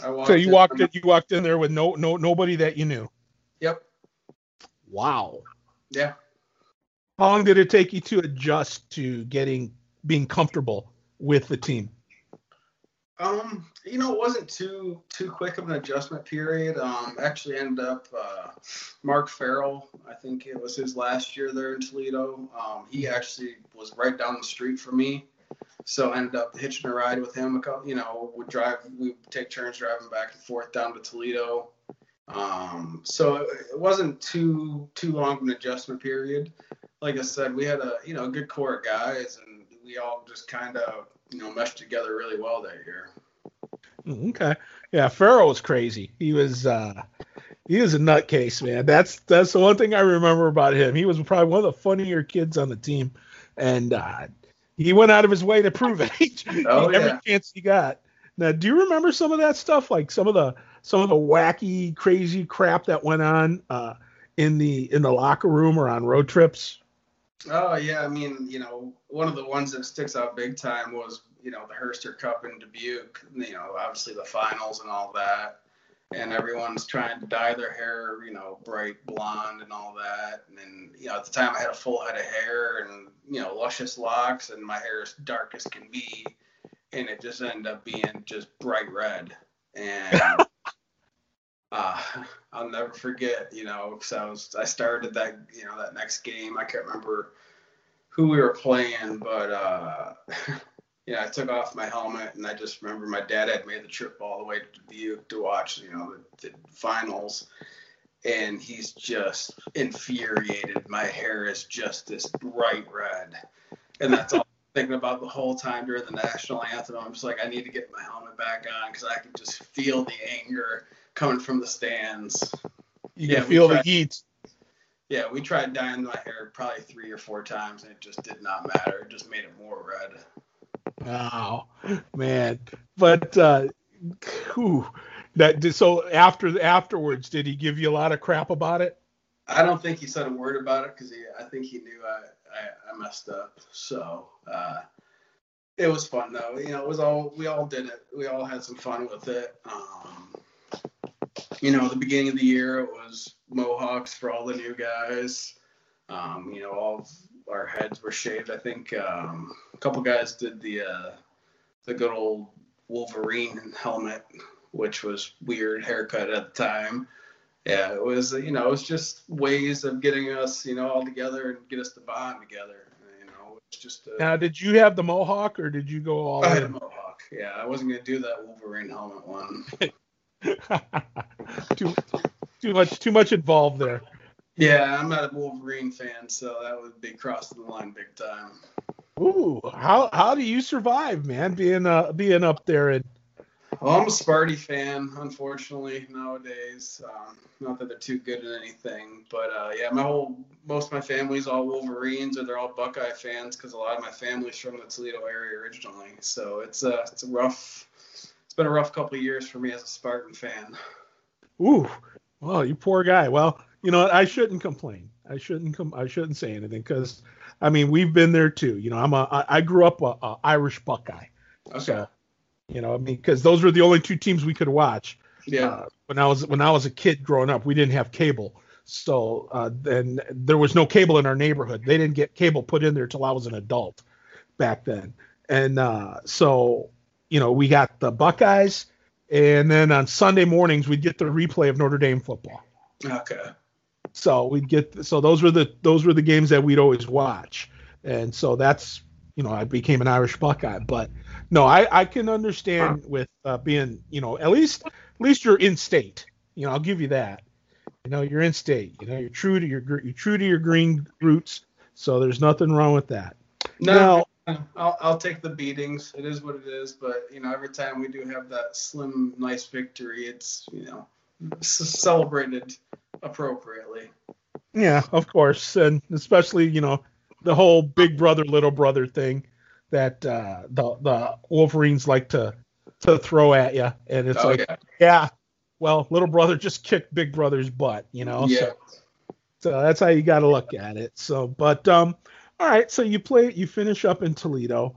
so you in, walked in, you walked in there with no no nobody that you knew. Yep. Wow. Yeah. How long did it take you to adjust to getting being comfortable with the team? Um, you know, it wasn't too too quick of an adjustment period. Um, actually ended up uh, Mark Farrell. I think it was his last year there in Toledo. Um, he actually was right down the street from me, so I ended up hitching a ride with him. A couple, you know, would drive. We take turns driving back and forth down to Toledo. Um, so it, it wasn't too too long of an adjustment period. Like I said, we had a you know a good core of guys, and we all just kind of you know meshed together really well that year. Mm, okay, yeah, Farrell was crazy. He was uh, he was a nutcase, man. That's that's the one thing I remember about him. He was probably one of the funnier kids on the team, and uh, he went out of his way to prove it. oh, Every yeah. chance he got. Now, do you remember some of that stuff? Like some of the some of the wacky, crazy crap that went on uh, in the in the locker room or on road trips? Oh yeah, I mean, you know, one of the ones that sticks out big time was you know the Herster Cup in Dubuque. You know, obviously the finals and all that, and everyone's trying to dye their hair, you know, bright blonde and all that. And then you know, at the time I had a full head of hair and you know luscious locks, and my hair is dark as can be, and it just ended up being just bright red. And uh, I'll never forget, you know, because I was I started that you know that next game. I can't remember who we were playing, but uh, yeah, I took off my helmet and I just remember my dad had made the trip all the way to Dubuque to watch you know the, the finals, and he's just infuriated. My hair is just this bright red, and that's all. I'm thinking about the whole time during the national anthem, I'm just like, I need to get my helmet back on because I can just feel the anger coming from the stands. You yeah, can feel tried, the heat. Yeah, we tried dyeing my hair probably three or four times, and it just did not matter. It just made it more red. Wow, man! But uh, whew, that so after afterwards, did he give you a lot of crap about it? I don't think he said a word about it because I think he knew I, I, I messed up. So uh, it was fun though. You know, it was all we all did it. We all had some fun with it. Um, you know, the beginning of the year it was mohawks for all the new guys. Um, you know, all our heads were shaved. I think um, a couple guys did the uh, the good old Wolverine helmet, which was weird haircut at the time. Yeah, it was you know it was just ways of getting us you know all together and get us to bond together. You know, it's just. A, now, did you have the mohawk or did you go all? I had a mohawk. Yeah, I wasn't gonna do that Wolverine helmet one. too, too much, too much involved there. Yeah, I'm not a Wolverine fan, so that would be crossing the line big time. Ooh, how how do you survive, man? Being uh being up there and. Well, I'm a Sparty fan, unfortunately nowadays. Um, not that they're too good at anything, but uh, yeah, my whole most of my family's all Wolverines or they're all Buckeye fans because a lot of my family's from the Toledo area originally. So it's a it's a rough It's been a rough couple of years for me as a Spartan fan. Ooh, well, you poor guy. Well, you know, I shouldn't complain. I shouldn't come. I shouldn't say anything because, I mean, we've been there too. You know, I'm a. I grew up a, a Irish Buckeye. Okay. So, you know, I mean, because those were the only two teams we could watch. Yeah. Uh, when I was when I was a kid growing up, we didn't have cable, so uh, then there was no cable in our neighborhood. They didn't get cable put in there till I was an adult, back then, and uh, so you know, we got the Buckeyes, and then on Sunday mornings we'd get the replay of Notre Dame football. Okay. So we'd get so those were the those were the games that we'd always watch, and so that's you know I became an Irish Buckeye. But no, I I can understand with uh, being you know at least at least you're in state. You know I'll give you that. You know you're in state. You know you're true to your you're true to your green roots. So there's nothing wrong with that. No, now, I'll, I'll take the beatings. It is what it is. But you know, every time we do have that slim, nice victory, it's you know celebrated appropriately. Yeah, of course, and especially you know the whole big brother little brother thing that uh, the the Wolverines like to to throw at you, and it's oh, like, yeah. yeah. well, little brother just kicked big brother's butt, you know. Yeah. So, so that's how you got to look at it. So, but um, all right, so you play, you finish up in Toledo,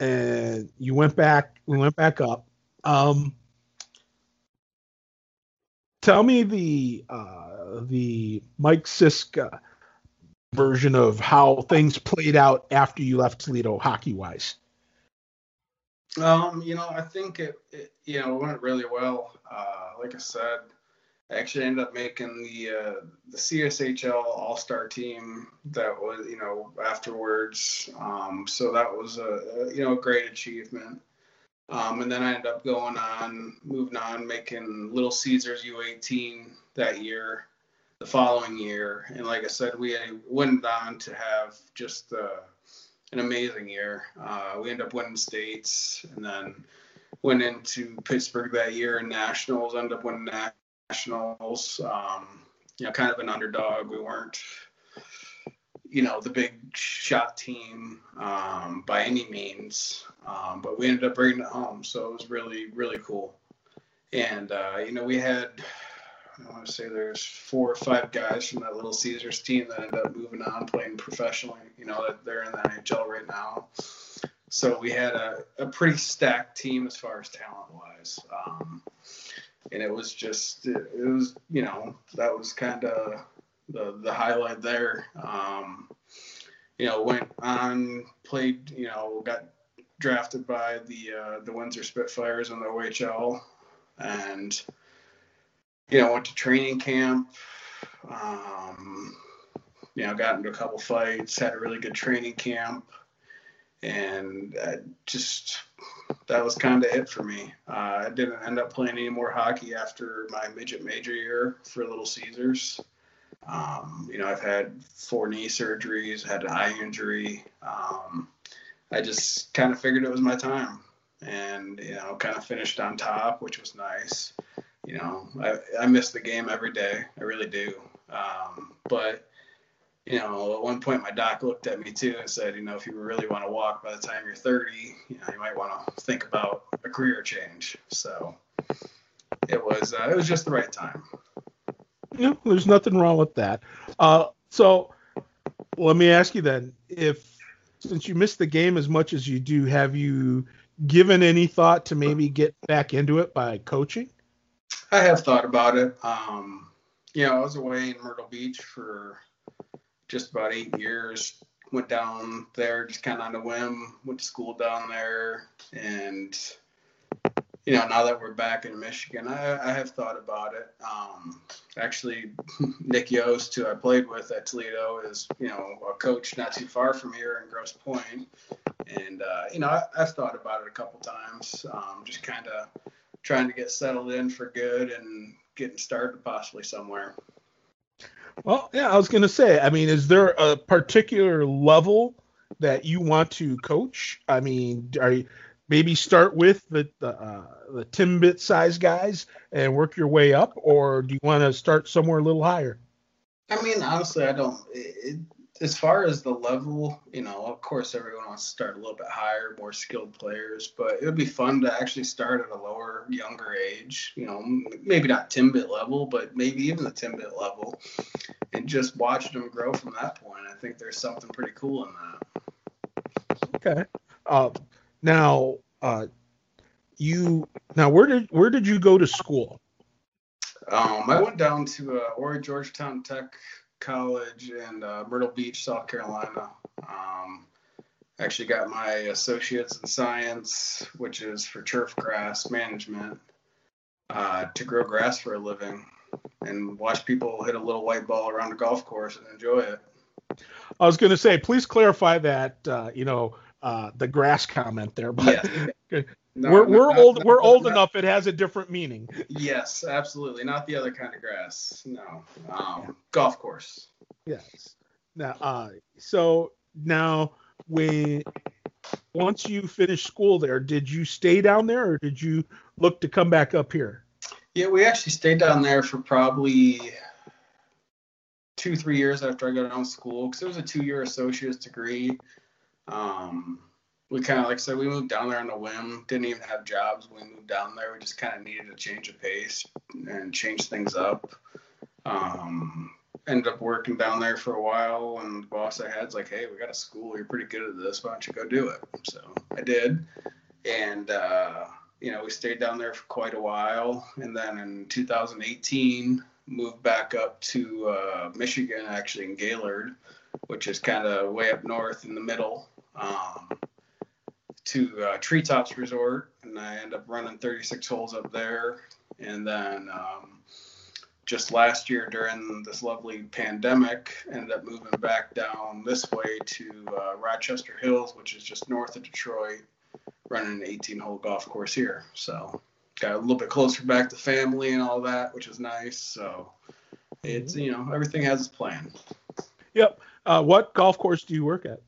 and you went back. We went back up. Um, tell me the uh, the Mike Siska version of how things played out after you left Toledo, hockey wise. Um, you know, I think it, it you know went really well. Uh, like I said, I actually ended up making the uh, the CSHL All Star team. That was you know afterwards. Um, so that was a, a, you know a great achievement. Um, and then I ended up going on, moving on, making Little Caesars U18 that year, the following year. And like I said, we went on to have just uh, an amazing year. Uh, we ended up winning states, and then went into Pittsburgh that year in nationals. Ended up winning nationals. Um, you know, kind of an underdog. We weren't, you know, the big shot team um, by any means, um, but we ended up bringing it home. So it was really, really cool. And uh, you know, we had I want to say there's four or five guys from that Little Caesars team that ended up moving on playing professionally. You know, they're in the NHL right now. So we had a, a pretty stacked team as far as talent wise. Um, and it was just, it, it, was, you know, that was kind of the, the highlight there. Um, you know, went on, played, you know, got drafted by the uh, the Windsor Spitfires in the OHL, and you know, went to training camp. Um, you know, got into a couple fights, had a really good training camp and I just that was kind of it for me. Uh, I didn't end up playing any more hockey after my midget major year for Little Caesars. Um, you know, I've had four knee surgeries, had an eye injury. Um, I just kind of figured it was my time, and you know, kind of finished on top, which was nice. You know, I, I miss the game every day. I really do. Um, but you know, at one point my doc looked at me too and said, you know, if you really want to walk by the time you're 30, you know, you might want to think about a career change. So it was, uh, it was just the right time. Yeah, there's nothing wrong with that. Uh, so let me ask you then, if since you missed the game as much as you do, have you given any thought to maybe get back into it by coaching? I have thought about it. Um, you know, I was away in Myrtle Beach for just about eight years. Went down there just kind of on a whim. Went to school down there, and you know, now that we're back in Michigan, I, I have thought about it. Um, actually, Nick Yost, who I played with at Toledo, is you know a coach not too far from here in Grosse Pointe, and uh, you know I, have thought about it a couple times. Um, just kind of trying to get settled in for good and getting started possibly somewhere. Well, yeah, I was going to say, I mean, is there a particular level that you want to coach? I mean, are you, maybe start with the the, uh, the Timbit size guys and work your way up, or do you want to start somewhere a little higher? I mean, honestly, I don't. It, as far as the level, you know, of course, everyone wants to start a little bit higher, more skilled players, but it would be fun to actually start at a lower, younger age. You know, maybe not Timbit level, but maybe even the Timbit level, and just watch them grow from that point. I think there's something pretty cool in that. Okay. Uh, now, uh, you now where did where did you go to school? Um, I went down to uh, Horry Georgetown Tech college in uh, Myrtle Beach, South Carolina. Um, actually got my associates in science, which is for turf grass management, uh, to grow grass for a living and watch people hit a little white ball around a golf course and enjoy it. I was going to say, please clarify that, uh, you know, uh, the grass comment there, but yeah. No, we're we're not, old. Not, we're old enough. It has a different meaning. Yes, absolutely. Not the other kind of grass. No, um, golf course. Yes. Now, uh, so now when once you finished school there, did you stay down there, or did you look to come back up here? Yeah, we actually stayed down there for probably two, three years after I got out of school because it was a two-year associate's degree. Um, we kind of like I said we moved down there on a whim didn't even have jobs we moved down there we just kind of needed a change of pace and change things up. Um, ended up working down there for a while and the boss i had's like hey we got a school you're pretty good at this why don't you go do it? So i did. And uh, you know we stayed down there for quite a while and then in 2018 moved back up to uh, michigan actually in gaylord which is kind of way up north in the middle. Um, to uh, Treetops Resort, and I end up running 36 holes up there. And then um, just last year during this lovely pandemic, ended up moving back down this way to uh, Rochester Hills, which is just north of Detroit, running an 18 hole golf course here. So got a little bit closer back to family and all that, which is nice. So it's, you know, everything has its plan. Yep. Uh, what golf course do you work at?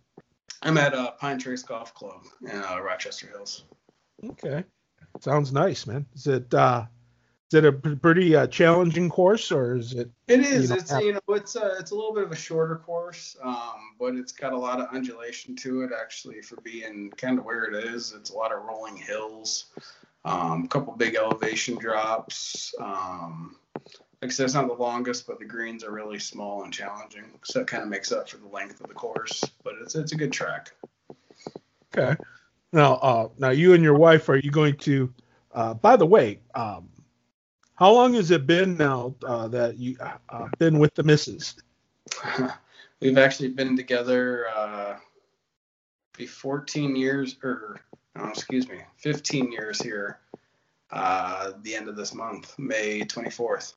I'm at uh, Pine Trace Golf Club in uh, Rochester Hills. Okay, sounds nice, man. Is it uh, is it a pretty uh, challenging course, or is it? It is. You know, it's you know it's a uh, it's a little bit of a shorter course, um, but it's got a lot of undulation to it. Actually, for being kind of where it is, it's a lot of rolling hills. Um, a couple big elevation drops. Um, like I said, it's not the longest, but the greens are really small and challenging, so it kind of makes up for the length of the course. But it's it's a good track. Okay. Now, uh, now you and your wife, are you going to? Uh, by the way, um, how long has it been now uh, that you uh, been with the missus? We've actually been together uh, be 14 years, or oh, excuse me, 15 years here. Uh, the end of this month, May 24th.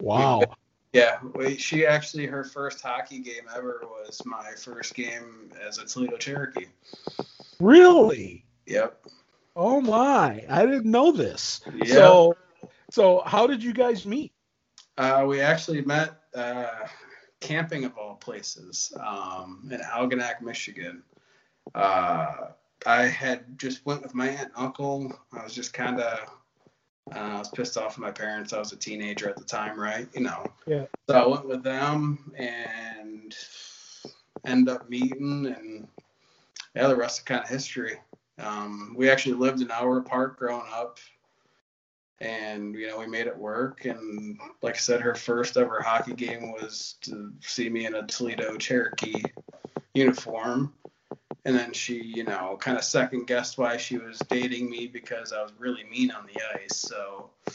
Wow. Yeah, we, she actually her first hockey game ever was my first game as a Toledo Cherokee. Really? Yep. Oh my! I didn't know this. Yeah. So, so how did you guys meet? Uh, we actually met uh, camping of all places um, in Algonac, Michigan. Uh, I had just went with my aunt and uncle. I was just kind of uh, I was pissed off at my parents. I was a teenager at the time, right? You know. Yeah. So I went with them and end up meeting, and yeah, the rest is kind of history. Um, we actually lived an hour apart growing up, and you know we made it work. And like I said, her first ever hockey game was to see me in a Toledo Cherokee uniform. And then she, you know, kind of second guessed why she was dating me because I was really mean on the ice. So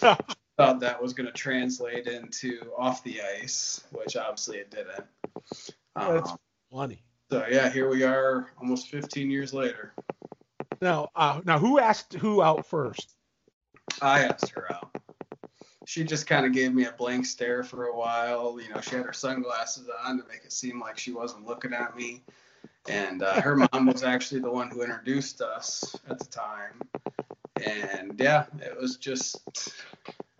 thought that was going to translate into off the ice, which obviously it didn't. That's Um, funny. so yeah, here we are, almost 15 years later. Now, uh, now who asked who out first? I asked her out. She just kind of gave me a blank stare for a while. You know, she had her sunglasses on to make it seem like she wasn't looking at me. And uh, her mom was actually the one who introduced us at the time. And yeah, it was just,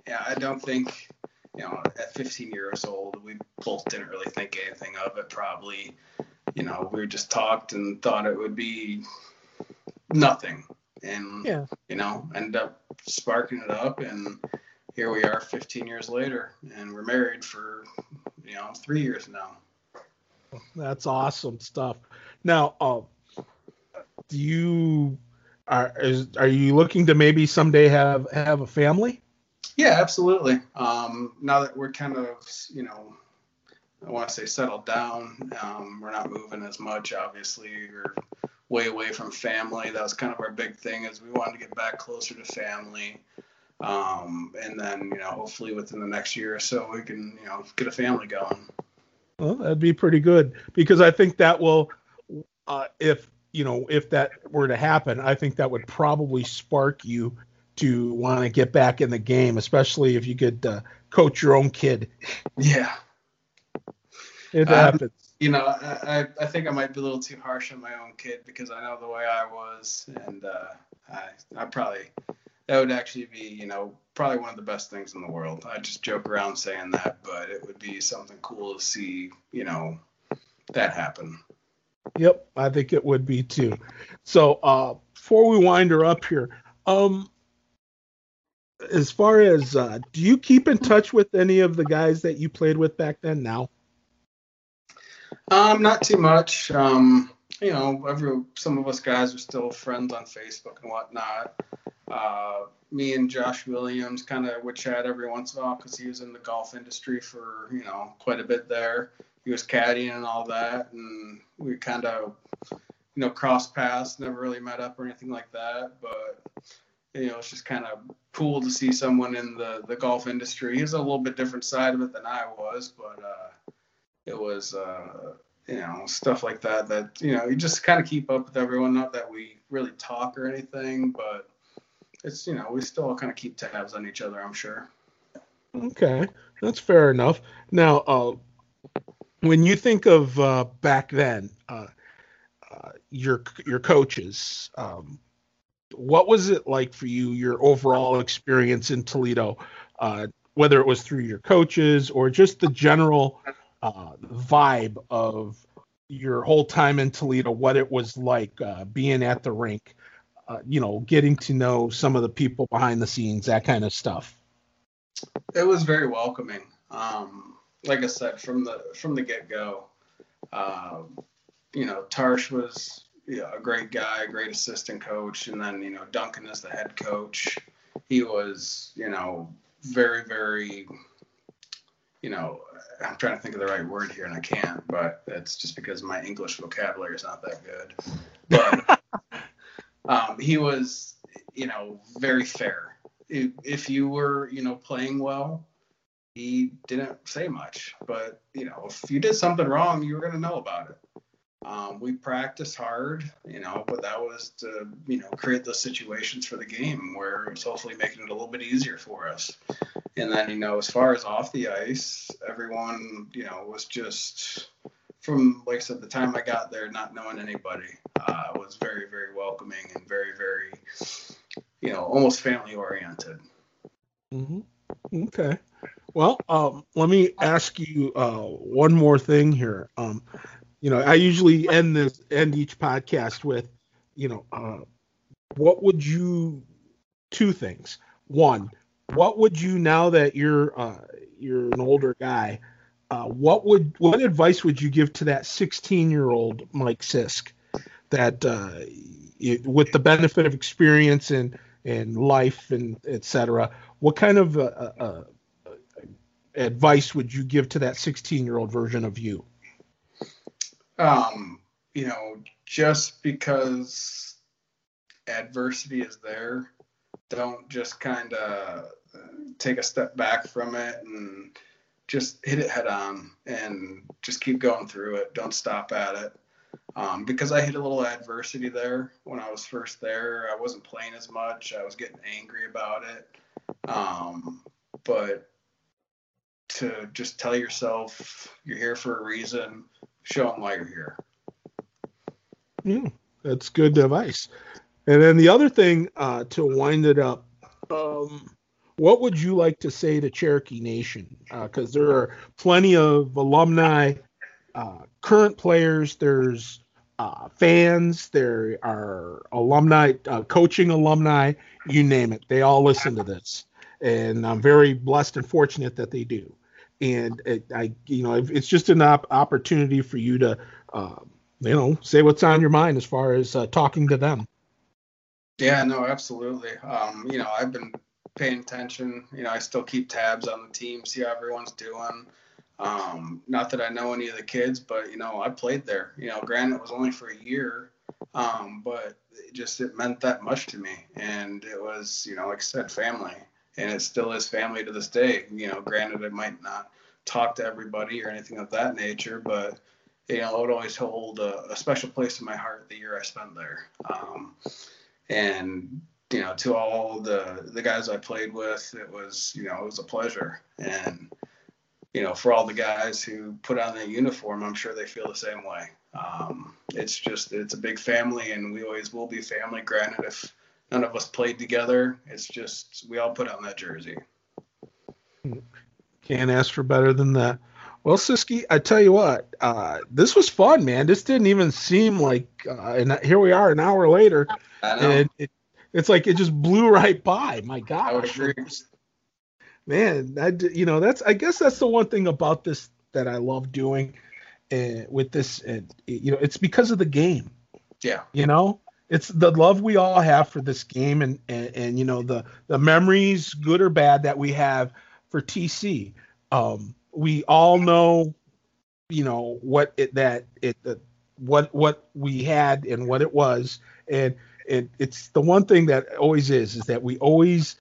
yeah, I don't think, you know, at 15 years old, we both didn't really think anything of it. Probably, you know, we just talked and thought it would be nothing. And, Yeah. you know, end up sparking it up. And here we are 15 years later. And we're married for, you know, three years now. That's awesome stuff. Now, uh, do you are is, are you looking to maybe someday have have a family? Yeah, absolutely. Um, now that we're kind of, you know, I want to say settled down, um, we're not moving as much. Obviously, we're way away from family. That was kind of our big thing, is we wanted to get back closer to family. Um, and then, you know, hopefully within the next year or so, we can, you know, get a family going. Well, that'd be pretty good because I think that will, uh, if you know, if that were to happen, I think that would probably spark you to want to get back in the game, especially if you could uh, coach your own kid. Yeah. It Um, happens. You know, I, I- I think I might be a little too harsh on my own kid because I know the way I was, and uh, I I probably that would actually be you know probably one of the best things in the world. I just joke around saying that, but it would be something cool to see you know that happen. Yep, I think it would be too. So, uh, before we wind her up here, um, as far as uh, do you keep in touch with any of the guys that you played with back then? Now, Um, not too much. Um, you know, every some of us guys are still friends on Facebook and whatnot. Uh, me and Josh Williams kind of would chat every once in a while because he was in the golf industry for you know quite a bit there. He was caddying and all that, and we kind of you know crossed paths. Never really met up or anything like that, but you know it's just kind of cool to see someone in the the golf industry. He's a little bit different side of it than I was, but uh, it was uh, you know stuff like that that you know you just kind of keep up with everyone. Not that we really talk or anything, but it's you know we still kind of keep tabs on each other. I'm sure. okay, that's fair enough. Now, uh, when you think of uh, back then, uh, uh, your your coaches, um, what was it like for you? Your overall experience in Toledo, uh, whether it was through your coaches or just the general uh, vibe of your whole time in Toledo, what it was like uh, being at the rink, you know, getting to know some of the people behind the scenes, that kind of stuff. It was very welcoming. Um, like I said, from the from the get go, uh, you know, Tarsh was yeah, a great guy, a great assistant coach, and then you know Duncan is the head coach. He was you know very very you know I'm trying to think of the right word here and I can't, but it's just because my English vocabulary is not that good. But um, he was you know very fair. If, if you were you know playing well, he didn't say much, but you know if you did something wrong, you were to know about it. Um, we practiced hard, you know, but that was to, you know, create those situations for the game where it's hopefully making it a little bit easier for us. And then, you know, as far as off the ice, everyone, you know, was just from, like I said, the time I got there, not knowing anybody, uh, was very, very welcoming and very, very, you know, almost family oriented. Mm-hmm. Okay. Well, um, let me ask you uh, one more thing here. Um, you know, I usually end this end each podcast with, you know, uh, what would you two things. One, what would you now that you're uh, you're an older guy, uh, what would what advice would you give to that 16 year old Mike Sisk that uh, it, with the benefit of experience and and life and etc. What kind of uh, uh, advice would you give to that 16 year old version of you? Um, you know, just because adversity is there, don't just kind of take a step back from it and just hit it head on and just keep going through it. Don't stop at it. Um, because I hit a little adversity there when I was first there. I wasn't playing as much. I was getting angry about it. Um, but to just tell yourself you're here for a reason show them why you're here. Yeah, that's good advice. And then the other thing uh, to wind it up, um, what would you like to say to Cherokee Nation? Because uh, there are plenty of alumni, uh, current players. There's uh, fans. There are alumni, uh, coaching alumni. You name it. They all listen to this, and I'm very blessed and fortunate that they do and it, I, you know, it's just an op- opportunity for you to, uh, you know, say what's on your mind as far as uh, talking to them. Yeah, no, absolutely. Um, you know, I've been paying attention. You know, I still keep tabs on the team, see how everyone's doing. Um, not that I know any of the kids, but you know, I played there. You know, granted, it was only for a year, um, but it just it meant that much to me, and it was, you know, like I said, family and it still is family to this day. You know, granted, it might not talk to everybody or anything of that nature, but you know, it would always hold a, a special place in my heart the year I spent there. Um, and you know, to all the the guys I played with, it was you know it was a pleasure. And you know, for all the guys who put on that uniform, I'm sure they feel the same way. Um, it's just it's a big family, and we always will be family. Granted, if none of us played together. It's just we all put on that jersey. Can't ask for better than that. Well, Siski, I tell you what, uh, this was fun, man. This didn't even seem like, uh, and here we are an hour later, and it, it's like it just blew right by. My gosh, man, I, you know, that's I guess that's the one thing about this that I love doing, uh, with this, and you know, it's because of the game. Yeah, you know, it's the love we all have for this game and, and, and you know the the memories good or bad that we have for TC. Um, we all know, you know what it that it the, what what we had and what it was, and it, it's the one thing that always is is that we always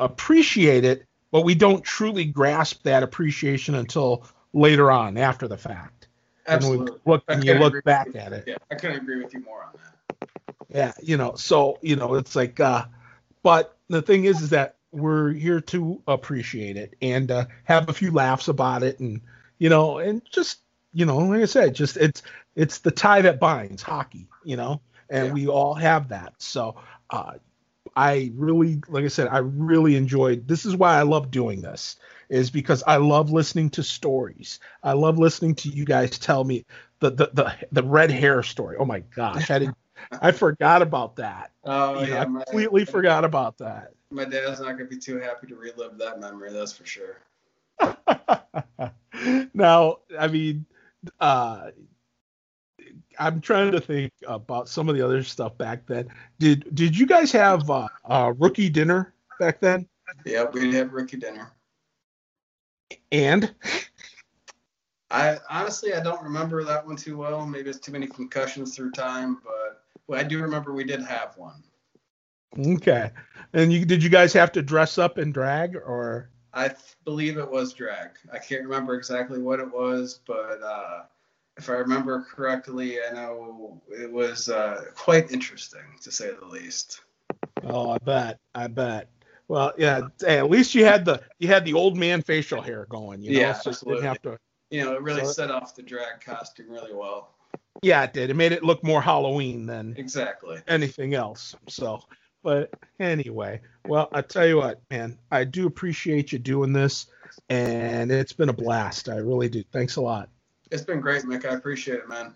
appreciate it, but we don't truly grasp that appreciation until later on after the fact. Absolutely. And we look and you look back at it. Yeah, I couldn't agree with you more on that. Yeah, you know, so you know, it's like, uh, but the thing is, is that we're here to appreciate it and uh, have a few laughs about it, and you know, and just you know, like I said, just it's it's the tie that binds hockey, you know, and yeah. we all have that. So, uh, I really, like I said, I really enjoyed. This is why I love doing this, is because I love listening to stories. I love listening to you guys tell me the the the, the red hair story. Oh my gosh, I didn't I forgot about that. Oh you know, yeah, I completely my, forgot about that. My dad's not gonna be too happy to relive that memory. That's for sure. now, I mean, uh, I'm trying to think about some of the other stuff back then. Did did you guys have uh, uh, rookie dinner back then? Yeah, we had a rookie dinner. And I honestly I don't remember that one too well. Maybe it's too many concussions through time, but I do remember we did have one. Okay. And you did you guys have to dress up and drag or? I believe it was drag. I can't remember exactly what it was, but uh, if I remember correctly, I know it was uh, quite interesting to say the least. Oh, I bet. I bet. Well, yeah. Hey, at least you had the you had the old man facial hair going. You know, yeah, so absolutely. didn't have to. You know, it really So- set off the drag costume really well. Yeah, it did. It made it look more Halloween than Exactly. anything else. So, but anyway, well, I tell you what, man, I do appreciate you doing this, and it's been a blast. I really do. Thanks a lot. It's been great, Mick. I appreciate it, man.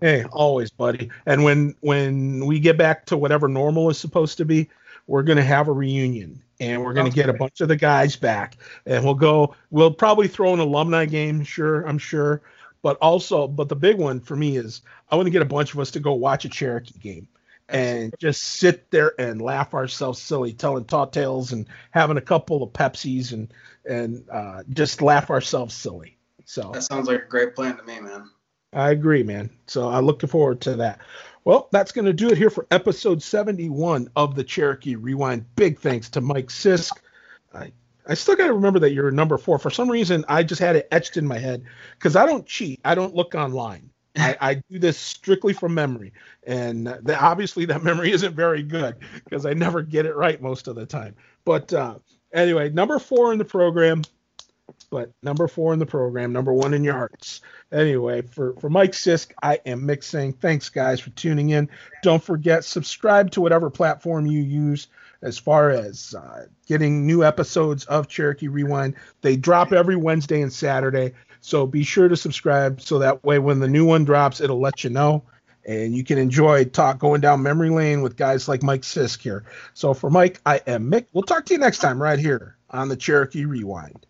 Hey, always, buddy. And when when we get back to whatever normal is supposed to be, we're gonna have a reunion, and we're gonna Sounds get a bunch of the guys back, and we'll go. We'll probably throw an alumni game, sure, I'm sure. But also, but the big one for me is I want to get a bunch of us to go watch a Cherokee game and just sit there and laugh ourselves silly, telling tall tales and having a couple of Pepsis and and uh, just laugh ourselves silly. So That sounds like a great plan to me, man. I agree, man. So I'm looking forward to that. Well, that's going to do it here for episode 71 of the Cherokee Rewind. Big thanks to Mike Sisk. I, I still got to remember that you're number four. For some reason, I just had it etched in my head because I don't cheat. I don't look online. I, I do this strictly from memory. And the, obviously, that memory isn't very good because I never get it right most of the time. But uh, anyway, number four in the program. But number four in the program, number one in your hearts. Anyway, for, for Mike Sisk, I am Mick saying thanks, guys, for tuning in. Don't forget, subscribe to whatever platform you use as far as uh, getting new episodes of Cherokee Rewind. They drop every Wednesday and Saturday. So be sure to subscribe so that way when the new one drops, it'll let you know. And you can enjoy talk going down memory lane with guys like Mike Sisk here. So for Mike, I am Mick. We'll talk to you next time right here on the Cherokee Rewind.